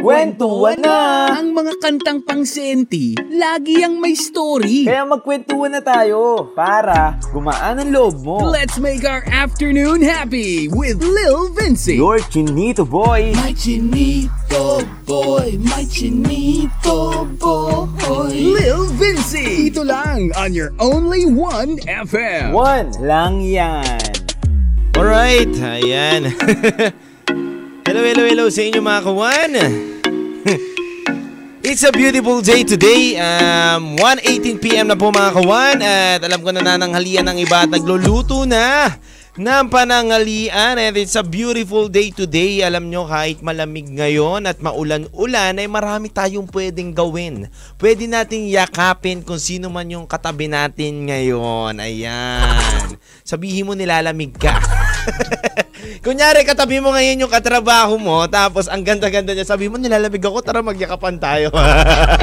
Kwentuhan na! Ang mga kantang pang lagi ang may story. Kaya magkwentuhan na tayo para gumaan ang loob mo. Let's make our afternoon happy with Lil Vinci. Your chinito boy! My chinito boy, my chinito boy. Lil Vinci. Dito lang on your only one FM. One lang yan. Alright, ayan. hello, hello, hello sa inyo mga kawan. It's a beautiful day today. Um, 1.18pm na po mga kawan. At alam ko na nananghalian ng iba at nagluluto na ng pananghalian. And it's a beautiful day today. Alam nyo, kahit malamig ngayon at maulan-ulan, ay marami tayong pwedeng gawin. Pwede nating yakapin kung sino man yung katabi natin ngayon. Ayan. Sabihin mo nilalamig ka. Kunyari, katabi mo ngayon yung katrabaho mo, tapos ang ganda-ganda niya, sabi mo, nilalamig ako, tara magyakapan tayo.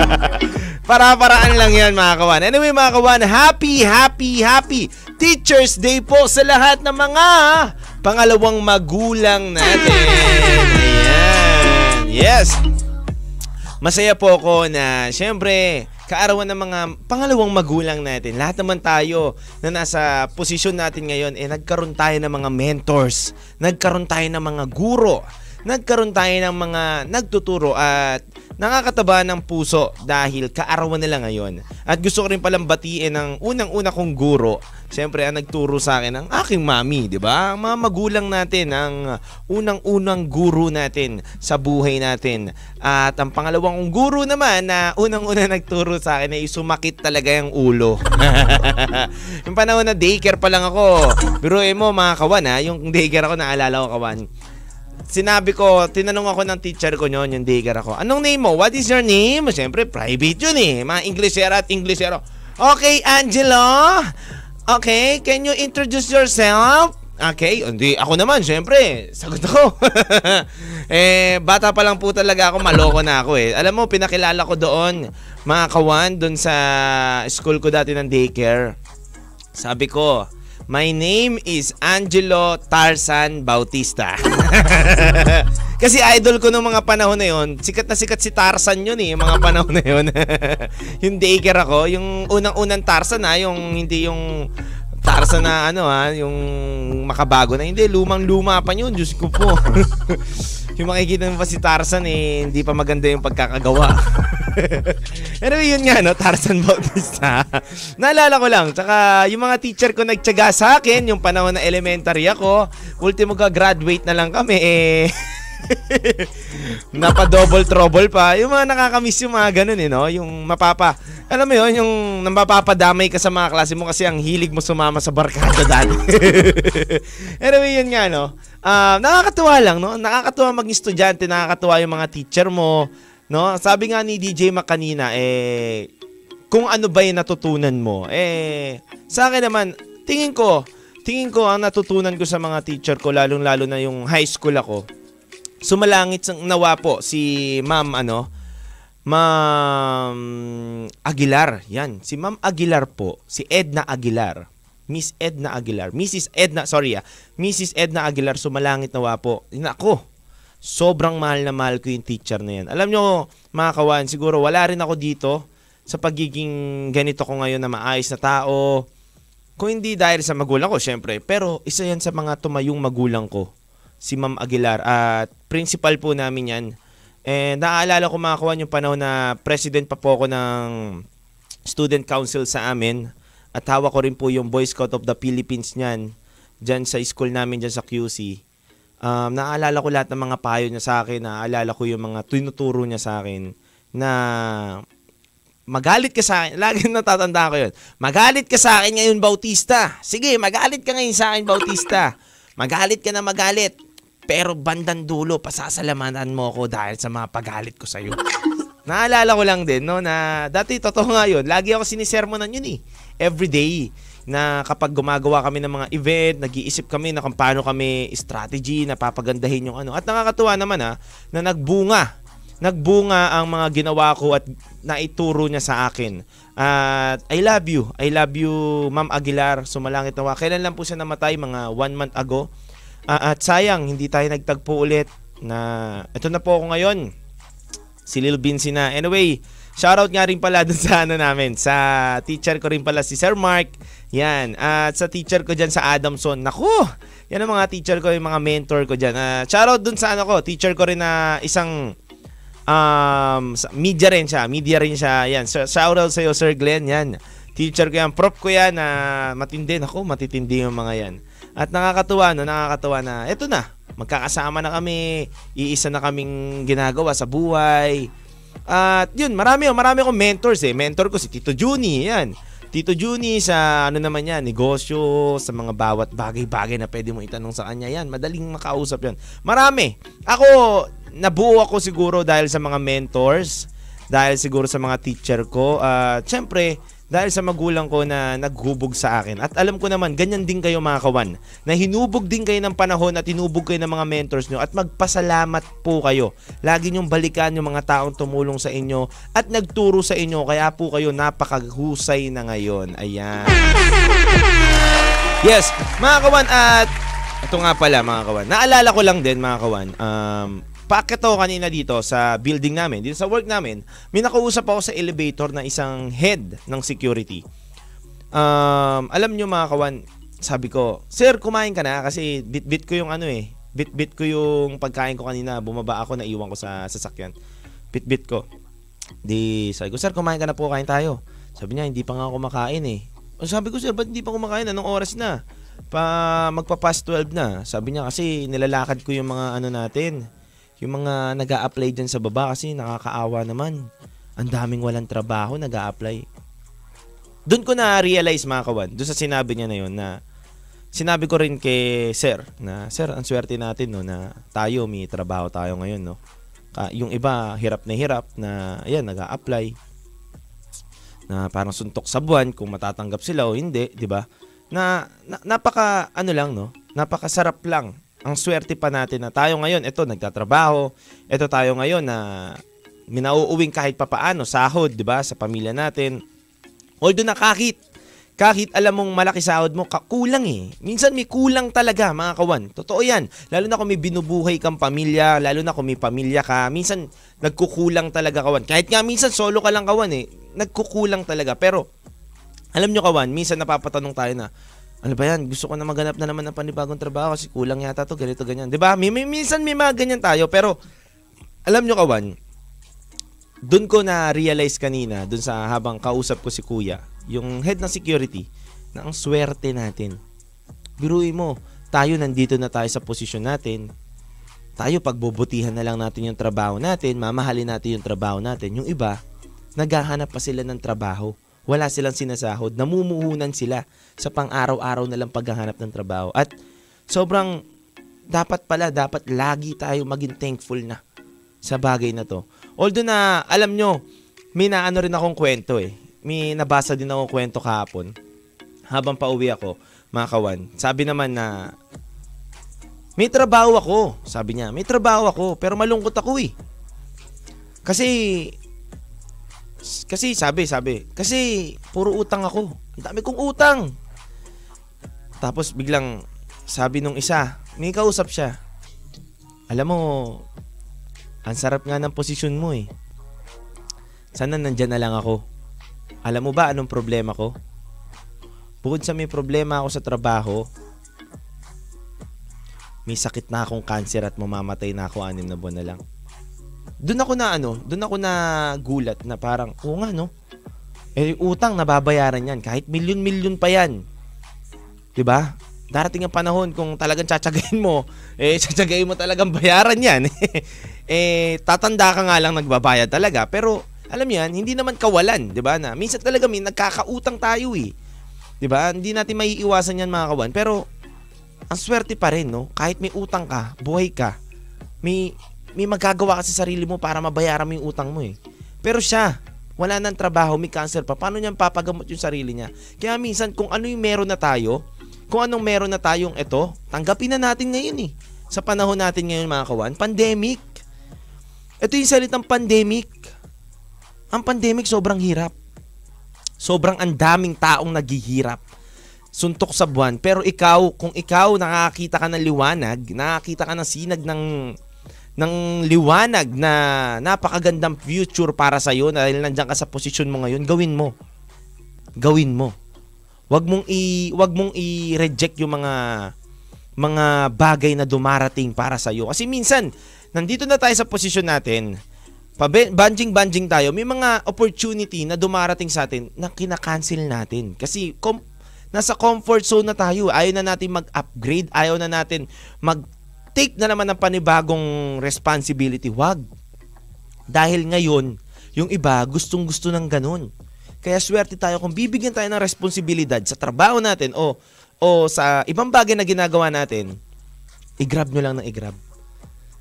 Para-paraan lang yan, mga kawan. Anyway, mga kawan, happy, happy, happy Teacher's Day po sa lahat ng mga pangalawang magulang natin. Ayan. Yes. Masaya po ako na, syempre, kaarawan ng mga pangalawang magulang natin. Lahat naman tayo na nasa posisyon natin ngayon, eh nagkaroon tayo ng mga mentors, nagkaroon tayo ng mga guro, nagkaroon tayo ng mga nagtuturo at nakakataba ng puso dahil kaarawan nila ngayon. At gusto ko rin palang batiin ng unang-una kong guro. Siyempre, ang nagturo sa akin ang aking mami, di ba? Ang mga magulang natin, ang unang-unang guro natin sa buhay natin. At ang pangalawang kong guro naman na unang-una nagturo sa akin ay sumakit talaga yung ulo. yung panahon na daycare pa lang ako. Biruin mo mga kawan ha, yung daycare ako naalala ko kawan sinabi ko, tinanong ako ng teacher ko noon, yung daycare ako, anong name mo? What is your name? Siyempre, private yun eh. Mga Englishera at Englishero. Okay, Angelo. Okay, can you introduce yourself? Okay, hindi. Ako naman, syempre. Sagot ako. eh, bata pa lang po talaga ako. Maloko na ako eh. Alam mo, pinakilala ko doon, mga kawan, doon sa school ko dati ng daycare. Sabi ko, My name is Angelo Tarzan Bautista. Kasi idol ko nung mga panahon na yon, sikat na sikat si Tarzan yun eh, yung mga panahon na yun. yung daycare ako, yung unang-unang Tarzan ha, yung hindi yung Tarzan na ano ha, yung makabago na. Hindi, lumang-luma pa yun, Diyos ko po. yung makikita mo pa si Tarzan eh, hindi pa maganda yung pagkakagawa. anyway, yun nga, no? Tarzan Bautista. Naalala ko lang, tsaka yung mga teacher ko nagtyaga sa akin, yung panahon na elementary ako, ultimo ka graduate na lang kami, eh. Napa double trouble pa. Yung mga nakakamiss yung mga ganun eh, no? Yung mapapa. Alam mo yun, yung mapapadamay ka sa mga klase mo kasi ang hilig mo sumama sa barkada dati. anyway, yun nga, no? Uh, nakakatuwa lang, no? Nakakatuwa maging estudyante, nakakatuwa yung mga teacher mo, no? Sabi nga ni DJ Makanina, eh, kung ano ba yung natutunan mo, eh, sa akin naman, tingin ko, tingin ko ang natutunan ko sa mga teacher ko, lalong-lalo na yung high school ako, sumalangit sang nawa po si Ma'am ano, Ma'am Aguilar. Yan, si Ma'am Aguilar po, si Edna Aguilar. Miss Edna Aguilar. Mrs. Edna, sorry ah. Mrs. Edna Aguilar, sumalangit nawa po. Nako, sobrang mahal na mahal ko yung teacher na yan. Alam nyo, mga kawan, siguro wala rin ako dito sa pagiging ganito ko ngayon na maayos na tao. Kung hindi dahil sa magulang ko, syempre. Pero isa yan sa mga tumayong magulang ko si Ma'am Aguilar at principal po namin yan. And naaalala ko mga kawan yung panahon na president pa po ako ng student council sa amin at hawak ko rin po yung Boy Scout of the Philippines niyan dyan sa school namin dyan sa QC. Um, naaalala ko lahat ng mga payo niya sa akin, naaalala ko yung mga tinuturo niya sa akin na magalit ka sa akin. Lagi natatandaan ko yun. Magalit ka sa akin ngayon, Bautista. Sige, magalit ka ngayon sa akin, Bautista. Magalit ka na magalit. Pero bandang dulo, pasasalamatan mo ako dahil sa mga pagalit ko sa'yo. Naalala ko lang din, no, na dati totoo nga yun. Lagi ako sinisermonan yun eh. Every day na kapag gumagawa kami ng mga event, nag-iisip kami na kung paano kami strategy na papagandahin yung ano. At nakakatuwa naman ha, na nagbunga. Nagbunga ang mga ginawa ko at naituro niya sa akin. At I love you. I love you, Ma'am Aguilar. Sumalangit nawa. Kailan lang po siya namatay? Mga one month ago. Uh, at sayang, hindi tayo nagtagpo ulit na ito na po ako ngayon Si Lil Vinci na. Anyway, shoutout nga rin pala dun sa ano namin. Sa teacher ko rin pala si Sir Mark. Yan. At sa teacher ko dyan sa Adamson. Naku! Yan ang mga teacher ko, yung mga mentor ko dyan. Uh, shoutout dun sa ano ko. Teacher ko rin na isang um, media rin siya. Media rin siya. Yan. Shoutout sa iyo, Sir Glenn. Yan. Teacher ko yan. Prop ko yan na uh, matindi. Ako, matitindi yung mga yan. At nakakatuwa, no? Nakakatuwa na. Eto na. Magkakasama na kami. Iisa na kaming ginagawa sa buhay. At yun, marami, marami akong mentors eh. Mentor ko si Tito Juni. Yan. Tito Juni sa ano naman yan, negosyo, sa mga bawat bagay-bagay na pwede mo itanong sa kanya yan. Madaling makausap yan. Marami. Ako, nabuo ako siguro dahil sa mga mentors, dahil siguro sa mga teacher ko. Uh, syempre, dahil sa magulang ko na naghubog sa akin. At alam ko naman, ganyan din kayo mga kawan, na hinubog din kayo ng panahon at hinubog kayo ng mga mentors nyo at magpasalamat po kayo. Lagi nyong balikan yung mga taong tumulong sa inyo at nagturo sa inyo, kaya po kayo napakahusay na ngayon. Ayan. Yes, mga kawan, at ito nga pala mga kawan, naalala ko lang din mga kawan, um, Paakit ako kanina dito sa building namin, dito sa work namin, may nakausap ako sa elevator na isang head ng security. Um, alam nyo mga kawan, sabi ko, Sir, kumain ka na kasi bit-bit ko yung ano eh. Bit-bit ko yung pagkain ko kanina. Bumaba ako, naiwan ko sa sasakyan. Bit-bit ko. Di, sabi ko, Sir, kumain ka na po, kain tayo. Sabi niya, hindi pa nga ako makain eh. Sabi ko, Sir, ba't hindi pa kumakain? Anong oras na? Pa, magpa past 12 na. Sabi niya, kasi nilalakad ko yung mga ano natin yung mga nag apply dyan sa baba kasi nakakaawa naman. Ang daming walang trabaho nag apply Doon ko na-realize mga kawan, doon sa sinabi niya na yun na sinabi ko rin kay Sir na Sir, ang swerte natin no na tayo may trabaho tayo ngayon no. Ka, yung iba hirap na hirap na ayan nag apply na parang suntok sa buwan kung matatanggap sila o hindi, 'di ba? Na, na napaka ano lang no, napakasarap lang ang swerte pa natin na tayo ngayon, ito, nagtatrabaho, ito tayo ngayon na minauuwing kahit papaano, sahod, di ba, sa pamilya natin. Although na kahit, kahit alam mong malaki sahod mo, kulang eh. Minsan may kulang talaga, mga kawan. Totoo yan. Lalo na kung may binubuhay kang pamilya, lalo na kung may pamilya ka, minsan nagkukulang talaga, kawan. Kahit nga minsan solo ka lang, kawan eh. Nagkukulang talaga. Pero, alam nyo, kawan, minsan napapatanong tayo na, ano ba yan? Gusto ko na maganap na naman ng panibagong trabaho kasi kulang yata to, ganito, ganyan. 'Di ba? May, may, minsan may mga ganyan tayo, pero alam nyo kawan, doon ko na realize kanina, doon sa habang kausap ko si Kuya, yung head ng security, na ang swerte natin. Biruin mo, tayo nandito na tayo sa posisyon natin. Tayo pagbubutihan na lang natin yung trabaho natin, mamahalin natin yung trabaho natin. Yung iba, naghahanap pa sila ng trabaho wala silang sinasahod, namumuhunan sila sa pang-araw-araw na lang paghahanap ng trabaho. At sobrang dapat pala, dapat lagi tayo maging thankful na sa bagay na to. Although na, alam nyo, may naano rin akong kwento eh. May nabasa din akong kwento kahapon. Habang pauwi ako, mga kawan. Sabi naman na, may trabaho ako. Sabi niya, may trabaho ako, pero malungkot ako eh. Kasi kasi sabi, sabi, kasi puro utang ako. Ang dami kong utang. Tapos biglang sabi nung isa, may kausap siya. Alam mo, ang sarap nga ng posisyon mo eh. Sana nandyan na lang ako. Alam mo ba anong problema ko? Bukod sa may problema ako sa trabaho, may sakit na akong cancer at mamamatay na ako anim na buwan na lang doon ako na ano, doon ako na gulat na parang, oo nga no. Eh utang nababayaran yan kahit milyon-milyon pa yan. 'Di ba? Darating ang panahon kung talagang tsatsagain mo, eh tsatsagain mo talagang bayaran 'yan. eh tatanda ka nga lang nagbabayad talaga, pero alam yan, hindi naman kawalan, 'di ba? Na minsan talaga may nagkakautang tayo eh. 'Di ba? Hindi natin maiiwasan 'yan mga kawan, pero ang swerte pa rin, no? Kahit may utang ka, buhay ka, may may magagawa ka sa sarili mo para mabayaran mo yung utang mo eh. Pero siya, wala nang trabaho, may cancer pa. Paano niya papagamot yung sarili niya? Kaya minsan kung ano yung meron na tayo, kung anong meron na tayong ito, tanggapin na natin ngayon eh. Sa panahon natin ngayon mga kawan, pandemic. Ito yung salitang pandemic. Ang pandemic sobrang hirap. Sobrang andaming taong naghihirap. Suntok sa buwan. Pero ikaw, kung ikaw nakakita ka ng liwanag, nakakita ka ng sinag ng ng liwanag na napakagandang future para sa iyo dahil nandiyan ka sa posisyon mo ngayon, gawin mo. Gawin mo. Wag mong i wag mong i-reject yung mga mga bagay na dumarating para sa iyo. Kasi minsan, nandito na tayo sa posisyon natin, banjing-banjing tayo, may mga opportunity na dumarating sa atin na kinakancel natin. Kasi com- nasa comfort zone na tayo. Ayaw na natin mag-upgrade, ayaw na natin mag-take na naman ng panibagong responsibility. Wag. Dahil ngayon, yung iba gustong-gusto ng ganun. Kaya swerte tayo kung bibigyan tayo ng responsibilidad sa trabaho natin o o sa ibang bagay na ginagawa natin, i-grab nyo lang ng i-grab.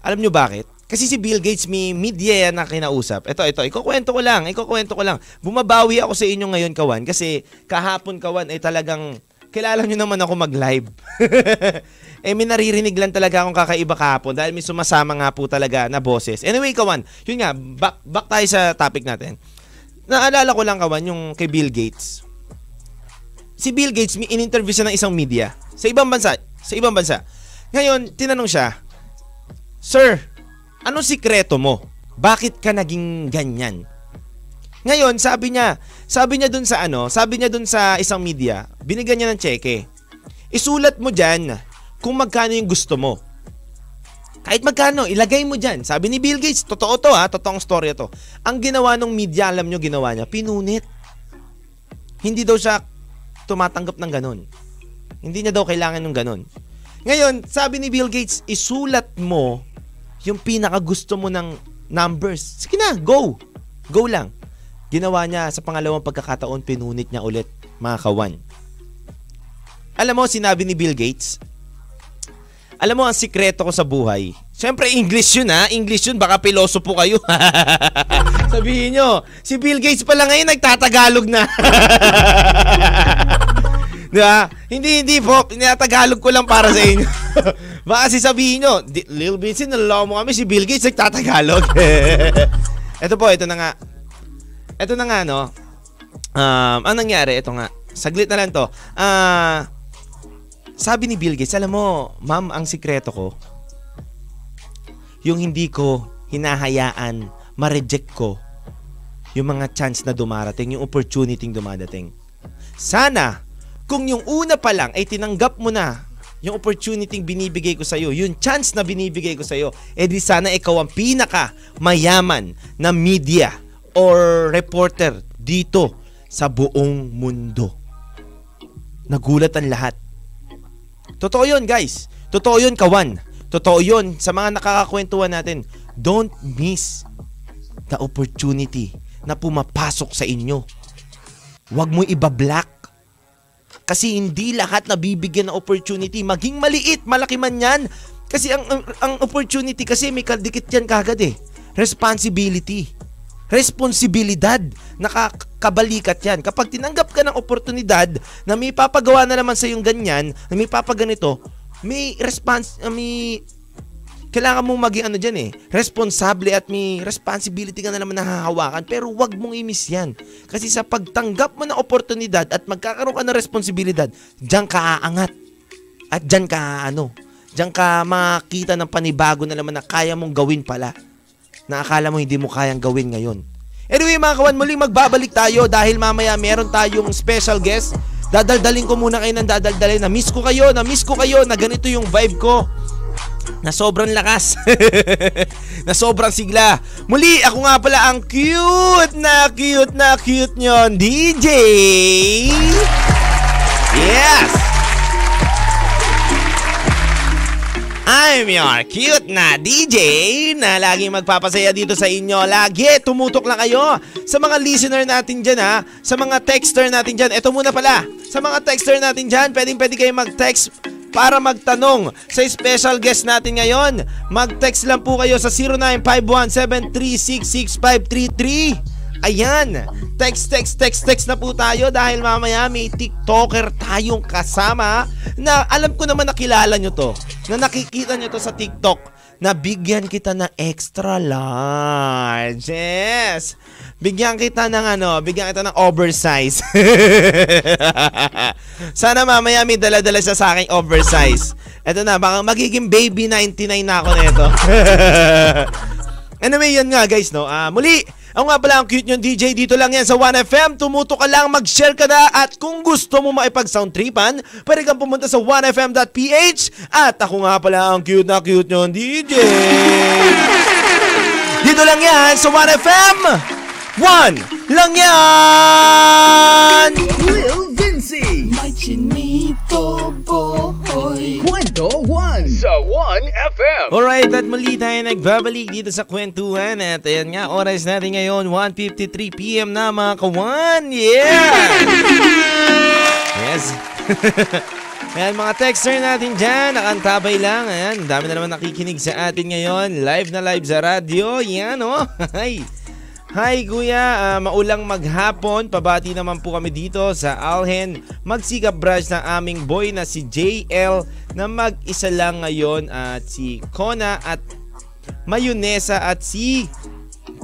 Alam nyo bakit? Kasi si Bill Gates may media na kinausap. Ito, ito, ikukwento ko lang, ikukwento ko lang. Bumabawi ako sa inyo ngayon, Kawan, kasi kahapon, Kawan, ay talagang, kilala nyo naman ako mag-live. eh, may naririnig lang talaga akong kakaiba kahapon dahil may sumasama nga po talaga na boses. Anyway, Kawan, yun nga, back, back tayo sa topic natin. Naalala ko lang, Kawan, yung kay Bill Gates si Bill Gates in-interview siya ng isang media sa ibang bansa, sa ibang bansa. Ngayon, tinanong siya, Sir, anong sikreto mo? Bakit ka naging ganyan? Ngayon, sabi niya, sabi niya dun sa ano, sabi niya dun sa isang media, binigyan niya ng cheque. Isulat mo dyan kung magkano yung gusto mo. Kahit magkano, ilagay mo dyan. Sabi ni Bill Gates, totoo to ha, totoong story to. Ang ginawa ng media, alam nyo ginawa niya, pinunit. Hindi daw siya tumatanggap ng ganun. Hindi niya daw kailangan ng ganun. Ngayon, sabi ni Bill Gates, isulat mo yung pinaka gusto mo ng numbers. Sige na, go. Go lang. Ginawa niya sa pangalawang pagkakataon, pinunit niya ulit, mga kawan. Alam mo, sinabi ni Bill Gates, alam mo ang sikreto ko sa buhay. Siyempre English yun ha, English yun, baka piloso po kayo. Sabihin nyo, si Bill Gates pala ngayon nagtatagalog na. Di ba? Hindi, hindi po. Tinatagalog ko lang para sa inyo. Baka si sabihin nyo, Lil Vincent, nalalaw mo kami, si Bill Gates nagtatagalog. ito po, ito na nga. Ito na nga, no? Um, ang nangyari, ito nga. Saglit na lang to. Ah... Uh, sabi ni Bill Gates, alam mo, ma'am, ang sikreto ko, yung hindi ko hinahayaan, ma-reject ko yung mga chance na dumarating, yung opportunity dumadating. Sana, kung yung una pa lang ay tinanggap mo na yung opportunity binibigay ko sa iyo, yung chance na binibigay ko sa iyo, eh sana ikaw ang pinaka mayaman na media or reporter dito sa buong mundo. Nagulat ang lahat. Totoo yun, guys. Totoo yun, kawan. Totoo yun sa mga nakakakwentuhan natin. Don't miss the opportunity na pumapasok sa inyo. Huwag mo iba-black. Kasi hindi lahat nabibigyan ng opportunity. Maging maliit, malaki man yan. Kasi ang, ang, ang opportunity kasi may kadikit yan kagad eh. Responsibility. Responsibilidad. Nakakabalikat yan. Kapag tinanggap ka ng oportunidad na may papagawa na naman sa yung ganyan, na may papaganito, may response, uh, may kailangan mong maging ano dyan eh, responsable at may responsibility ka na naman nahahawakan pero wag mong i-miss yan. Kasi sa pagtanggap mo ng oportunidad at magkakaroon ka ng responsibilidad, diyan ka aangat. At diyan ka ano, diyan ka makita ng panibago na naman na kaya mong gawin pala. Na akala mo hindi mo kayang gawin ngayon. Anyway mga kawan, muling magbabalik tayo dahil mamaya meron tayong special guest. Dadaldalin ko muna kayo ng dadaldalin. Na-miss ko kayo, na-miss ko kayo na ganito yung vibe ko na sobrang lakas, na sobrang sigla. Muli, ako nga pala ang cute na cute na cute nyon, DJ! Yes! I'm your cute na DJ na laging magpapasaya dito sa inyo. Lagi, tumutok lang kayo sa mga listener natin dyan ha. Sa mga texter natin dyan. Ito muna pala. Sa mga texter natin dyan, pwedeng pwede kayo mag-text para magtanong sa special guest natin ngayon. Mag-text lang po kayo sa 0951-7366533. Ayan, text, text, text, text na po tayo dahil mamaya may TikToker tayong kasama na alam ko naman nakilala nyo to, na nakikita nyo to sa TikTok nabigyan kita ng extra large. Yes. Bigyan kita ng ano, bigyan kita ng oversize. Sana mamaya may dala-dala siya sa aking oversize. Eto na, baka magiging baby 99 na ako nito. anyway, yan nga guys, no? Ah, muli, ako nga pala ang cute yung DJ. Dito lang yan sa 1FM. Tumuto ka lang, mag-share ka na. At kung gusto mo makipag-sound tripan, pwede kang pumunta sa 1FM.ph. At ako nga pala ang cute na cute yung DJ. Dito lang yan sa 1FM. One lang yan! Lil Vinci. May chinito boy Kwento 1 sa 1FM. Alright, at muli tayo nagbabalik dito sa kwentuhan at ayan nga, oras natin ngayon, 1.53pm na mga kawan. Yeah! Yes. Ayan, mga texter natin dyan, nakantabay lang. Ayan, dami na naman nakikinig sa atin ngayon. Live na live sa radyo. Yan, oh. Hi. Kuya, Ah, maulang maghapon. Pabati naman po kami dito sa Alhen Magsikap Branch ng aming boy na si JL na mag-isa lang ngayon at si Kona at Mayonesa at si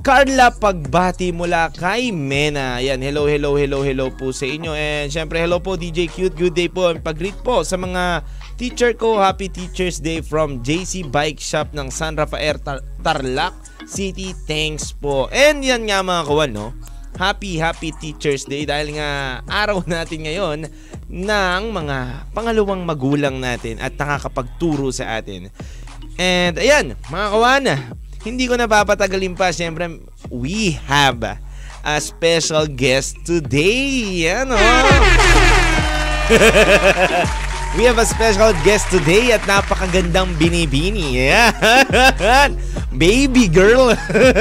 Carla Pagbati mula kay Mena. Yan, hello, hello, hello, hello po sa inyo. And syempre, hello po DJ Cute. Good day po. Pag-greet po sa mga teacher ko. Happy Teacher's Day from JC Bike Shop ng San Rafael Tar- Tarlac City. Thanks po. And yan nga mga kawan, no? Happy, happy Teacher's Day dahil nga araw natin ngayon ng mga pangalawang magulang natin at nakakapagturo sa atin. And ayan, mga kawan, hindi ko napapatagalin pa. Siyempre, we have a special guest today. Ano? we have a special guest today at napakagandang binibini. Yan. Baby girl.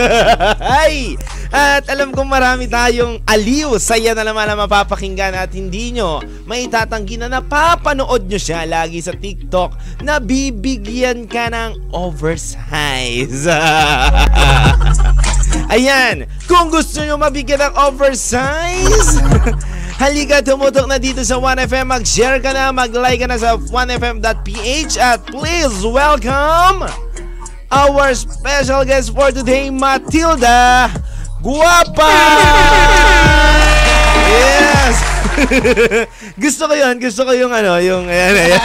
Ay! At alam kong marami tayong aliw, saya na naman na mapapakinggan at hindi nyo maitatanggi na napapanood nyo siya lagi sa TikTok na bibigyan ka ng oversize. Ayan, kung gusto nyo mabigyan ng oversize, halika tumutok na dito sa 1FM, mag-share ka na, mag-like ka na sa 1FM.ph at please welcome our special guest for today, Matilda Guapa! Yes! gusto ko yun, gusto ko yung ano, yung ayan, ayan.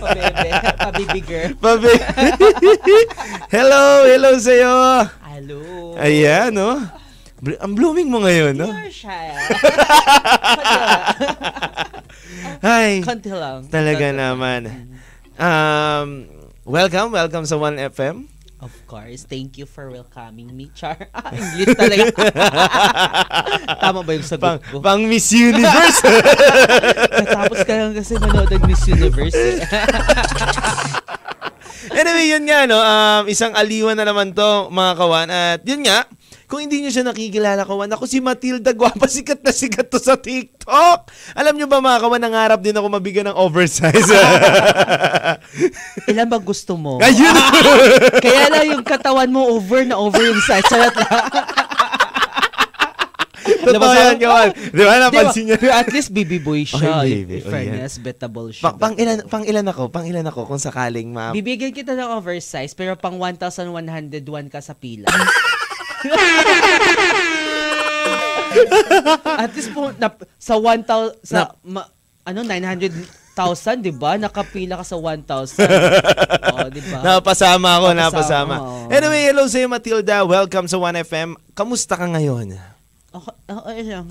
Pabebe, pabibi girl. Pabi. hello, hello sa'yo. Hello. Ayan, no? Bl- ang blooming mo ngayon, no? You're shy. Ay, Konti lang. talaga Konti. naman. Um, welcome, welcome sa 1FM. Of course. Thank you for welcoming me, Char. Ah, English talaga. Tama ba yung sagot Pang, ko? pang Miss Universe. Natapos ka lang kasi manood ng Miss Universe. eh. Anyway, yun nga, no? Um, isang aliwan na naman to, mga kawan. At yun nga, kung hindi nyo siya nakikilala, kawan, ako si Matilda, gwapa, sikat na sikat to sa TikTok. Alam nyo ba, mga kawan, nangarap din ako mabigyan ng oversize. Ilan ba gusto mo? Ayun! Kaya lang yung katawan mo over na over yung size. Charot lang. Totoo yan, kawan. Di ba, napansin nyo? Pero at least baby boy siya. Okay, baby. In Oh, fairness, bettable siya. Pang, pang ilan pang ilan ako? Pang ilan ako kung sakaling ma Bibigyan kita ng oversize pero pang 1,101 ka sa pila. At least po na, sa 1,000 sa ma- ano 900,000, 'di ba? Nakapila ka sa 1,000. oh, 'di ba? Napasama ako, Napasama, napasama. oo. Anyway, hello sa'yo Matilda. Welcome sa 1FM. Kamusta ka ngayon? Okay, okay lang.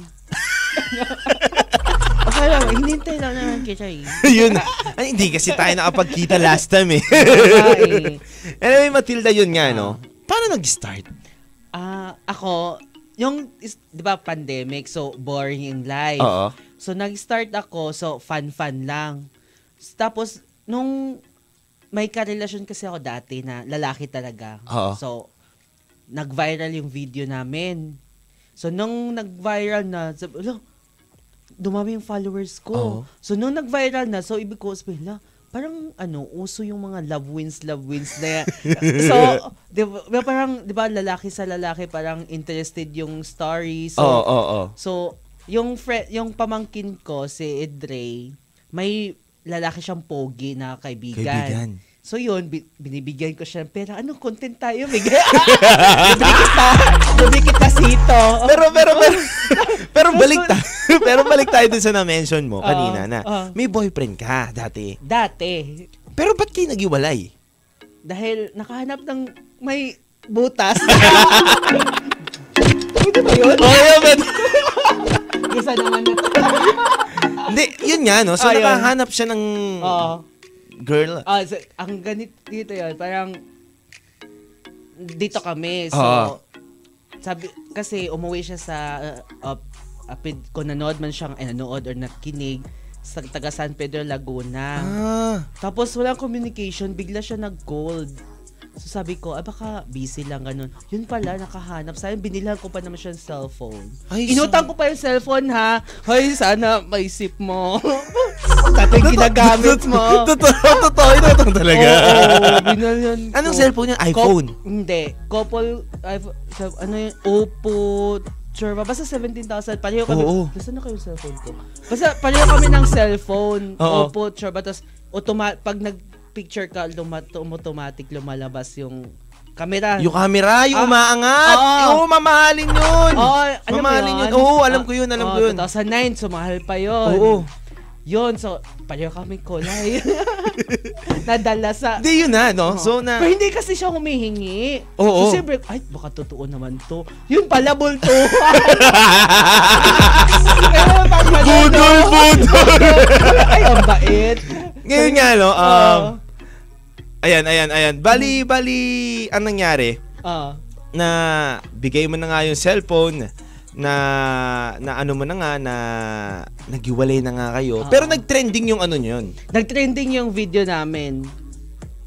okay lang, hinintay lang naman kita eh. yun. Ay, hindi kasi tayo nakapagkita last time eh. Ay. anyway, Matilda, yun nga, no? Paano nag-start? Ah, ako, yung, is- di ba, pandemic, so boring in life. Oo. So, nag-start ako, so fun-fun lang. Tapos, nung may karelasyon kasi ako dati na lalaki talaga. Oo. So, nag-viral yung video namin. So, nung nag-viral na, sabi, "Ala, dumami yung followers ko. Oo. So, nung nag-viral na, so, ibig ko "La, parang, ano, uso yung mga love wins, love wins na yan." so, di ba, parang, di ba, lalaki sa lalaki, parang interested yung story. So, Oo, oo, oo. So, yung fre- yung pamangkin ko si Edre, may lalaki siyang pogi na kaibigan. Kaibigan. So yun, bi- binibigyan ko siya ng pera. Anong content tayo? Bigay. Bibili kita. Bibili kita sito. Pero, pero, pero, pero balik tayo. pero balik tayo dun sa na-mention mo kanina na may boyfriend ka dati. Dati. Pero ba't kayo naghiwalay? Dahil nakahanap ng may butas. Pwede ba yun? Oh, yeah, but... Isa naman na. Hindi, yun nga, no? So, Ah, yun. nakahanap siya ng Oo. Girl. Ah, so, ang ganit dito yun, parang dito kami. So, Oo. sabi, kasi umuwi siya sa, uh, uh, apid, kung nanood man siyang, eh, nanood or nakinig, sa taga San Pedro, Laguna. Ah. Tapos walang communication, bigla siya nag-cold. So sabi ko, ah baka busy lang ganun. Yun pala, nakahanap. Sayang, binilhan ko pa naman siya ng cellphone. Ay, Inutang ko pa yung cellphone ha. Hoy, sana maisip mo. Dati yung ginagamit mo. Totoo, totoo. Inutang talaga. Oo, ko. Anong cellphone niya? iPhone? Hindi. Couple, iPhone, ano yun, Oppo, Sure ba? Basta 17,000. Pareho kami. Oo. Nasaan na kayo cellphone ko? Basta pareho kami ng cellphone. Oo. Oppo, sure ba? Tapos, automa- pag nag-picture ka, luma- automatic lumalabas yung camera. Yung camera, yung Ah, umaangat. oo. Oo, mamahalin yun. Oo, alam mo mamahalin yun? yun. Oo, alam ko yun, alam oo, ko yun. 2009, so mahal pa yun. Oo. Yun, so, pareho kami kulay. Nadala sa... Hindi yun na, no? So, na... Pero hindi kasi siya humihingi. Oo. So, siyempre, ay, baka totoo naman to. Yun pala, bulto. Budol, budol. ay, ang bait. Ngayon nga, no? Um, Oo. Ayan, ayan, ayan. Bali, bali, ang nangyari, Ah. na bigay mo na nga yung cellphone, na na ano mo na nga na naghiwalay na nga kayo. Oo. Pero nag-trending yung ano yun. Nag-trending yung video namin.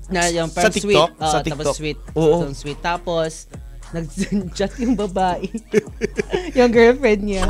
Na yung Sa TikTok? sweet. Oo, Sa Tapos TikTok? sweet. Oo. Sweet. Tapos, nag-chat yung babae. yung girlfriend niya.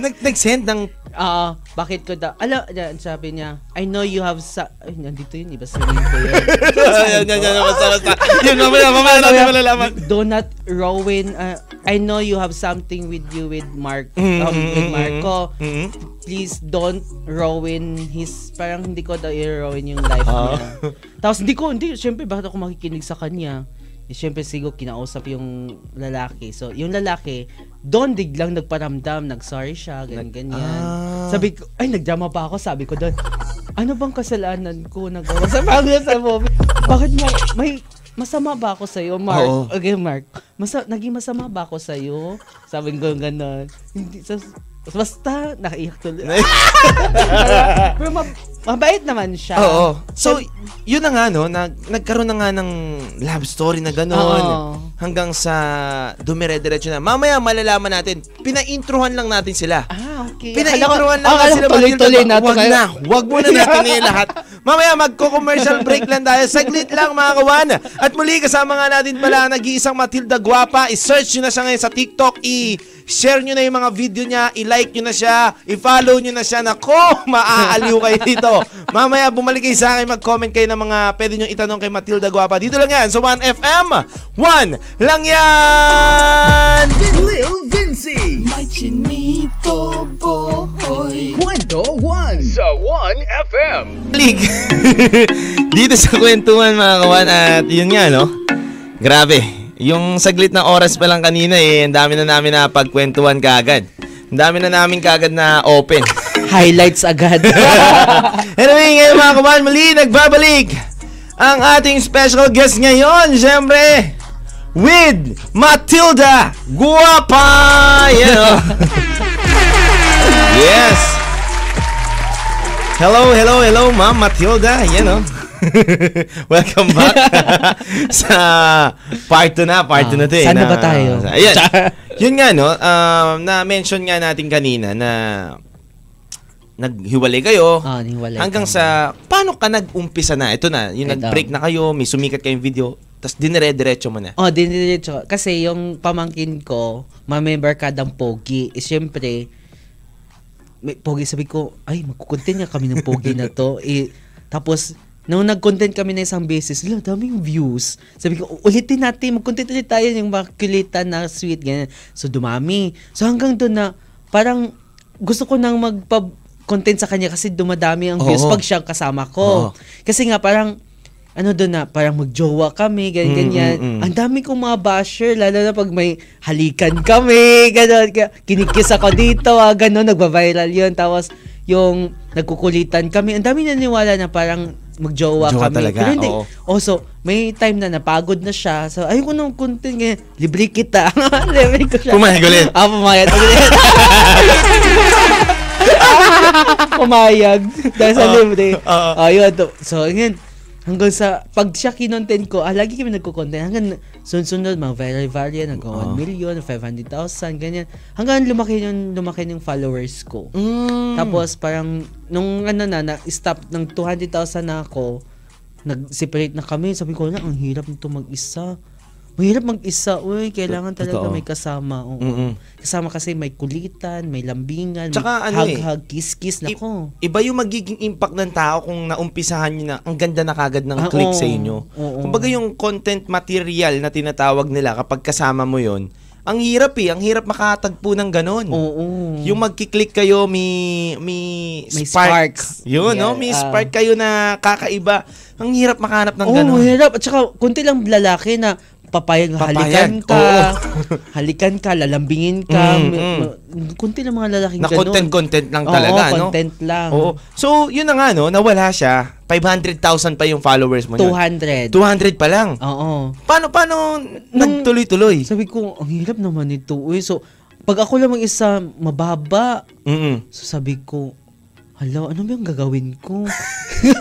Nag nag-send ng Ah, bakit ko daw? Alam, yan, sabi niya, I know you have sa... Ay, nandito yun, iba sabihin ko yun. yan, yan, yan, basta, basta. Yun, mamaya, mamaya natin malalaman. Do not ruin, uh, I know you have something with you with Mark, um, with mm, Marco. Mhm. Please don't ruin his, parang hindi ko daw i-ruin yung life Ah. niya. Tapos hindi ko, hindi, syempre bakit ako makikinig sa kanya? Eh, syempre siguro kinausap yung lalaki. So, yung lalaki, doon biglang nagparamdam, nag-sorry siya, ganyan, ganyan. Ah. Sabi ko, ay, nagdrama pa ako. Sabi ko doon, ano bang kasalanan ko nagawa sa pamilya sa movie? Bakit mo, may, masama ba ako sa'yo, Mark? Oo. Okay, Mark. Masa, naging masama ba ako sa'yo? Sabi ko gano'n. Hindi, sa, basta, nakaiyak tuloy. Pero ma- mabait naman siya. Oo. So, yun na nga, no? Nag, nagkaroon na nga ng love story na gano'n. Oo. Hanggang sa dumire-diretso na. Mamaya malalaman natin. Pina-introhan lang natin sila. Ah, okay. Pina-introhan lang natin sila. Tuloy-tuloy natin. Wag na. Wag muna natin na lahat. Mamaya magko-commercial break lang tayo. Saglit lang mga kawan. At muli kasama nga natin pala ang nag-iisang Matilda Guapa. I-search nyo na siya ngayon sa TikTok. I-share nyo na yung mga video niya. I-like nyo na siya. I-follow nyo na siya. Nako, maaaliw kayo dito. Mamaya bumalik kayo sa akin. Mag-comment kayo ng mga pwede nyo itanong kay Matilda Guapa. Dito lang yan sa 1FM. 1 lang yan! Lil Vinci. May chinito boy. Kwento 1 sa 1FM. Balik! Dito sa kwentuhan mga kawan at yun nga no. Grabe. Yung saglit na oras pa lang kanina eh, ang dami na namin na pagkwentuhan kaagad. Ang dami na namin kaagad na open. Highlights agad. anyway, ngayon mga kawan, muli nagbabalik ang ating special guest ngayon, syempre, with Matilda Guapa! Yes! Hello, hello, hello, Ma'am Matilda. Yan o. Welcome back sa part 2 na, part 2 na to eh. Saan na ba tayo? Ayan. Yun nga no, um, na-mention nga natin kanina na naghiwalay kayo. Ah, niwalay Hanggang kami. sa, paano ka nag-umpisa na? Ito na, yung Ito. nag-break na kayo, may sumikat kayong video, tapos dinire-diretso mo na. Oh, dinidiretso. Kasi yung pamangkin ko, mamember kadang pogi. Eh, syempre, may pogi sabi ko, ay, magkukontent nga kami ng pogi na to. eh, tapos, nung nag-content kami na isang beses, la, daming views. Sabi ko, ulitin natin, mag-content ulit tayo yung mga kulitan na sweet, ganyan. So, dumami. So, hanggang doon na, parang, gusto ko nang magpa-content sa kanya kasi dumadami ang views Oo. pag siya kasama Oo. ko. Kasi nga, parang, ano doon na, parang magjowa kami, ganyan, Mm, ganyan. mm, mm. Ang dami kong mga basher, lalo na pag may halikan kami, gano'n. Ka- Kinikis ako dito, ah, gano'n, nagba-viral yun. Tapos, yung nagkukulitan kami, ang dami naniwala na parang magjowa Jowa kami. talaga, Pero hindi. oo. Oh, so, may time na napagod na siya. So, ayoko nung content ngayon. Libre kita. Libre ko siya. Pumayag ulit. Ah, pumayag ulit. pumayag. Dahil sa Oo. libre. Oo. Oh, yun. to. So, ngayon, hanggang sa, pag siya kinontent ko, ah, lagi kami nagko-content. Hanggang sunod-sunod, mga viral viral, nag 1 million, 500,000, ganyan. Hanggang lumaki yung, lumaki yung followers ko. Mm. Tapos parang nung ano na, na-stop ng 200,000 na ako, nag-separate na kami. Sabi ko na, ang hirap nito mag-isa. Mahirap mag-isa. Uy, kailangan talaga Totoo. may kasama. Oo. Mm-mm. Kasama kasi may kulitan, may lambingan, Tsaka may ano eh, hug-hug, kiss-kiss. Nako. Iba yung magiging impact ng tao kung naumpisahan nyo na ang ganda na kagad ng Ah, click oo. sa inyo. Oo. Kumbaga yung content material na tinatawag nila kapag kasama mo yon ang hirap eh. Ang hirap makatagpo ng ganon. Oo. Yung magkiklik kayo, may, may, May spark. spark. Yun, Yeah, no? May ah. spark kayo na kakaiba. Ang hirap makahanap ng Oo, ganon. mahirap. At saka, kunti lang lalaki na papayag, halikan Papayag, ka, oo. halikan ka, lalambingin ka. Mm, may- mm. kunti lang mga lalaking na ganun. content-content lang Oo, talaga, no? content lang. Oo. So, yun na nga, no? Nawala siya. 500,000 pa yung followers mo. nun. 200. 200 pa lang. Oo. Paano, paano nagtuloy-tuloy? Sabi ko, ang hirap naman ito. Uy, so, pag ako lang mag-isa, mababa. Mm-mm. So, sabi ko, hala, ano ba yung gagawin ko?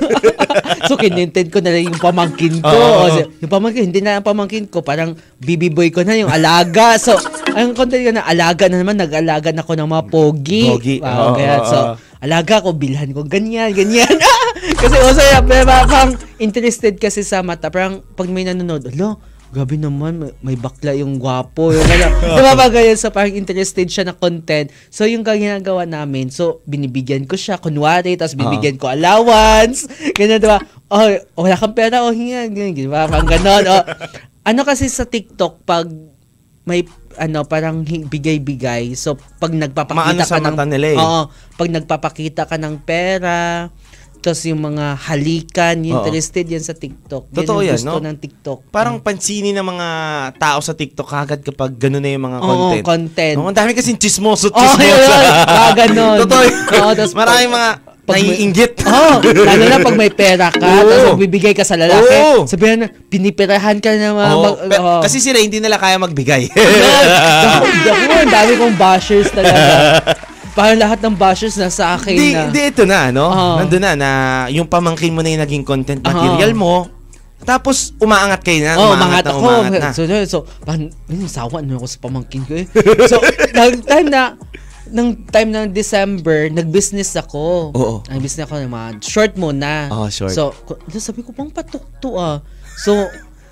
so, kinintend ko na lang yung pamangkin ko. Oo. O, so, yung pamangkin, hindi na ang pamangkin ko, parang baby boy ko na yung alaga. So, ang content ko na, alaga na naman, nag-alaga na ako ng mga pogi. Pogi. Wow, Oo, kaya, so, alaga ko, bilhan ko, ganyan, ganyan. kasi also, yeah, parang interested kasi sa mata. Parang pag may nanonood, alo, grabe naman, may, may bakla yung gwapo. Yung ano, diba ba ganyan? So parang interested siya na content. So yung ginagawa namin, so binibigyan ko siya, kunwari, tapos bibigyan ko allowance. Ganyan, diba? Oh, wala kang pera, oh, hingan, ganyan, diba? Parang ganon. Oh. Ano kasi sa TikTok, pag may ano parang bigay-bigay. So pag nagpapakita Maano ka sa ng mata nila eh. Oo, pag nagpapakita ka ng pera, tapos yung mga halikan, Oo. interested yan sa TikTok. Totoo yung yan, gusto no? ng TikTok. Parang pansinin ng mga tao sa TikTok kagad kapag gano'n na yung mga Oo, content. content. Oo, ang dami kasing chismoso, Oh, chismosa. yun, yun. Mga ganon. Totoo yun. Oo, tas Maraming mga pag may- naiinggit. Oh, lalo na pag may pera ka, Oo. tapos magbibigay ka sa lalaki. Oo. Sabihan na, pinipirahan ka na mga... Oo, mag- pe- oo. Kasi sila hindi nila kaya magbigay. Ako, ang dami kong bashers talaga. Parang lahat ng bashers na sa akin Di, na. di ito na, no? Oo. Nandun na, na yung pamangkin mo na yung naging content material mo. Tapos, umaangat kayo na. Oh, umaangat umangat na, ako. umaangat na. So, so, so parang, ayun, sawa na ako sa pamangkin ko eh. so, nang time na, nang time ng December, nag-business ako. Oo. Nag-business ako ng mga short muna. Oh, short. So, sabi ko, pang patok to ah. So,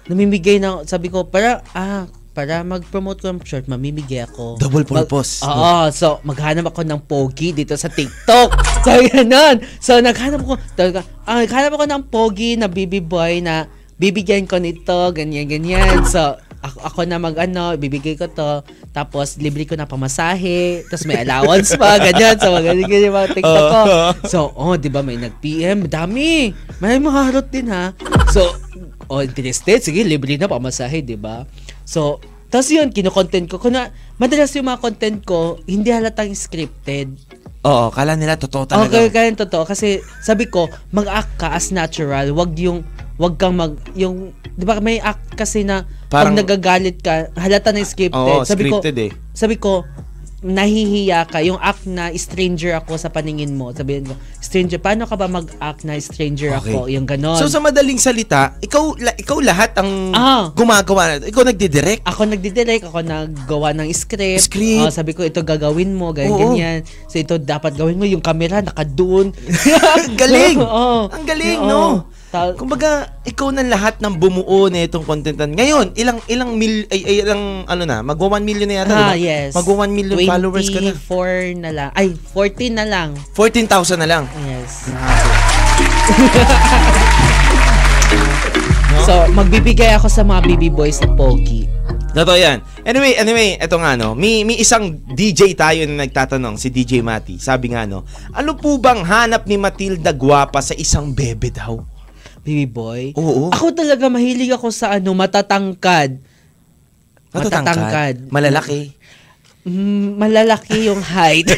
namimigay na, sabi ko, para, ah, para mag-promote ko ng short, mamimigay ako. Double Mag- purpose. Oo. So, maghanap ako ng pogi dito sa TikTok. so, ganun. So, naghanap ako, talaga, ah, naghanap ako ng pogi na baby boy na bibigyan ko nito, ganyan, ganyan. So, ako, ako na mag ano, bibigay ko to. Tapos, libre ko na pamasahe. Tapos, may allowance pa, ganyan. So, ganyan, ganyan mga TikTok ko. So, oh, di ba, may nag-PM. Dami. May mga harot din, ha? So, oh, interested. Sige, libre na pamasahe, di ba? So, tapos yun, kino-content ko. Kuna, madalas yung mga content ko, hindi halatang scripted. Oo, kala nila totoo talaga. Okay, kaya yung totoo. Kasi sabi ko, mag-act ka as natural. Wag yung, wag kang mag, yung, di ba may act kasi na, Parang- pag nagagalit ka, halata na scripted. Oo, sabi scripted ko, eh. Sabi ko, nahihiya ka. Yung act na stranger ako sa paningin mo. Sabihin ko, stranger, paano ka ba mag-act na stranger Okay. ako? Yung ganon. So, sa madaling salita, ikaw la- ikaw lahat ang Ah. gumagawa na. Ito. Ikaw nagdidirect. ako nagdidirect, ako naggawa ng script. Script. Oh, sabi ko, ito gagawin mo, ganyan, Oo. ganyan. So, ito dapat gawin mo. Yung camera, nakadoon. Galing! Oo. Ang galing, Oo. no? Ta- Kumbaga, ikaw na lahat ng bumuo na itong contentan. Ngayon, ilang ilang mil ay, ay ilang ano na, magwa 1 million na yata, ah, di ba? yes. Magwa 1 million followers ka na. 24 na lang. Ay, 14 na lang. 14,000 na lang. Yes. So, magbibigay ako sa mga baby boys na pogi. Totoo yan. Anyway, anyway, eto nga no, may, may isang DJ tayo na nagtatanong, si DJ Mati. Sabi nga no, ano po bang hanap ni Matilda Guapa sa isang bebe daw? Baby boy. Oo. Ako talaga mahilig ako sa ano, matatangkad. Matatangkad. Malalaki. mm, malalaki yung height.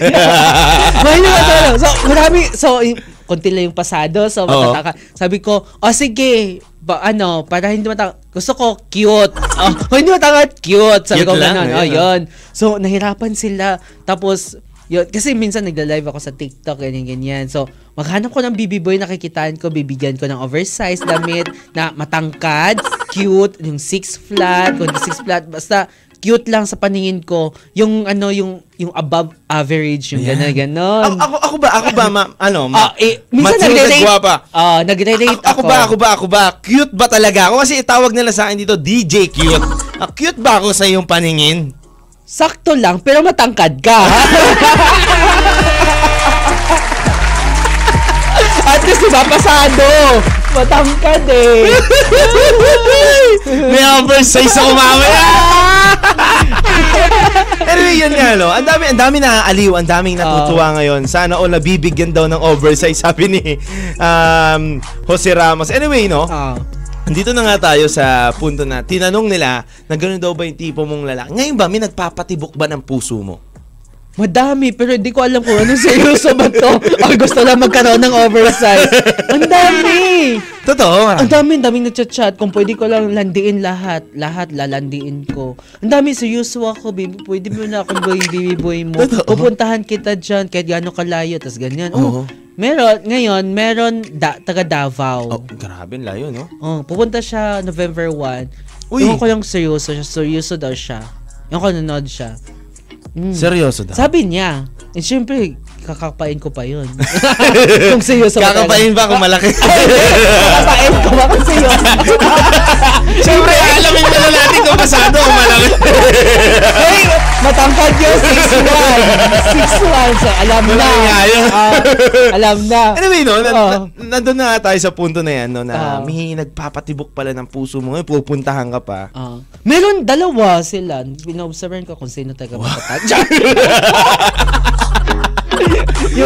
May naman talaga. So, marami, so, yung, konti lang yung pasado, so, Oo. matataka. Sabi ko, o sige, ba, ano, para hindi mataka, gusto ko cute. Oh, hindi mataka, cute. Sabi Cute ko, lang, ganun. ayun, Oh, yun. So, nahirapan sila. Tapos, yun, kasi minsan nagla-live ako sa TikTok, ganyan, ganyan. So, maghanap ko ng BB boy, nakikitaan ko, bibigyan ko ng oversized damit na matangkad, cute, yung six flat, kundi six flat, basta cute lang sa paningin ko. Yung ano, yung yung above average, yung Yan. gano'n, gano'n. Ako, ako, ako ba, ako ba, ma, ano, ma, Ah, eh, minsan nagre-rate. gwapa. Ah, nagre-rate Ako, ako ba, ako ba, ako ba, cute ba talaga ako? Kasi itawag nila sa akin dito, DJ cute. Ah, cute ba ako sa iyong paningin? Sakto lang, pero matangkad ka. At least, diba, pasado. Matangkad eh. May oversize ako mamaya! anyway, yun nga, no? Ang dami, ang dami naaaliw, ang daming natutuwa ngayon. Sana all nabibigyan daw ng oversize, sabi ni um, Jose Ramos. Anyway, no? Ah. Dito na nga tayo sa punto na tinanong nila na gano'n daw ba yung tipo mong lalaki. Ngayon ba, may nagpapatibok ba ng puso mo? Madami, pero hindi ko alam kung anong seryoso ba to. O gusto lang magkaroon ng oversize. Ang dami! Totoo, Ang dami, ang daming nagchat-chat. Kung pwede ko lang landiin lahat, lahat lalandiin ko. Ang dami, seryoso ako, baby. Pwede mo na akong boy, baby boy mo. Totoo. Pupuntahan kita dyan, kahit gaano kalayo, tas ganyan. Oo. Oh, meron, ngayon, meron da, taga Davao. Oh, grabe, layo, no? Oh, pupunta siya November 1. Uy. Ewan ko yung seryoso siya. Seryoso daw siya. Yung ko nanood siya. Mm. Seryoso daw. Sabi niya, eh syempre, kakapain ko pa yun. kung seryoso ba Kakapain ba kung malaki? Kakapain ko ba kung seryoso? Siyempre, alamin na lang natin kung pasado o malaki. Hey, matangkad yun, 6'1". 6'1", so alam na. Ah, alam na. Anyway, no, na, Oo. na- nandun na tayo sa punto na yan, no, na Oo. may nagpapatibok pala ng puso mo. Ngayon, pupuntahan ka pa. Ah. meron dalawa sila. Pinaobservan ko kung sino taga matatag.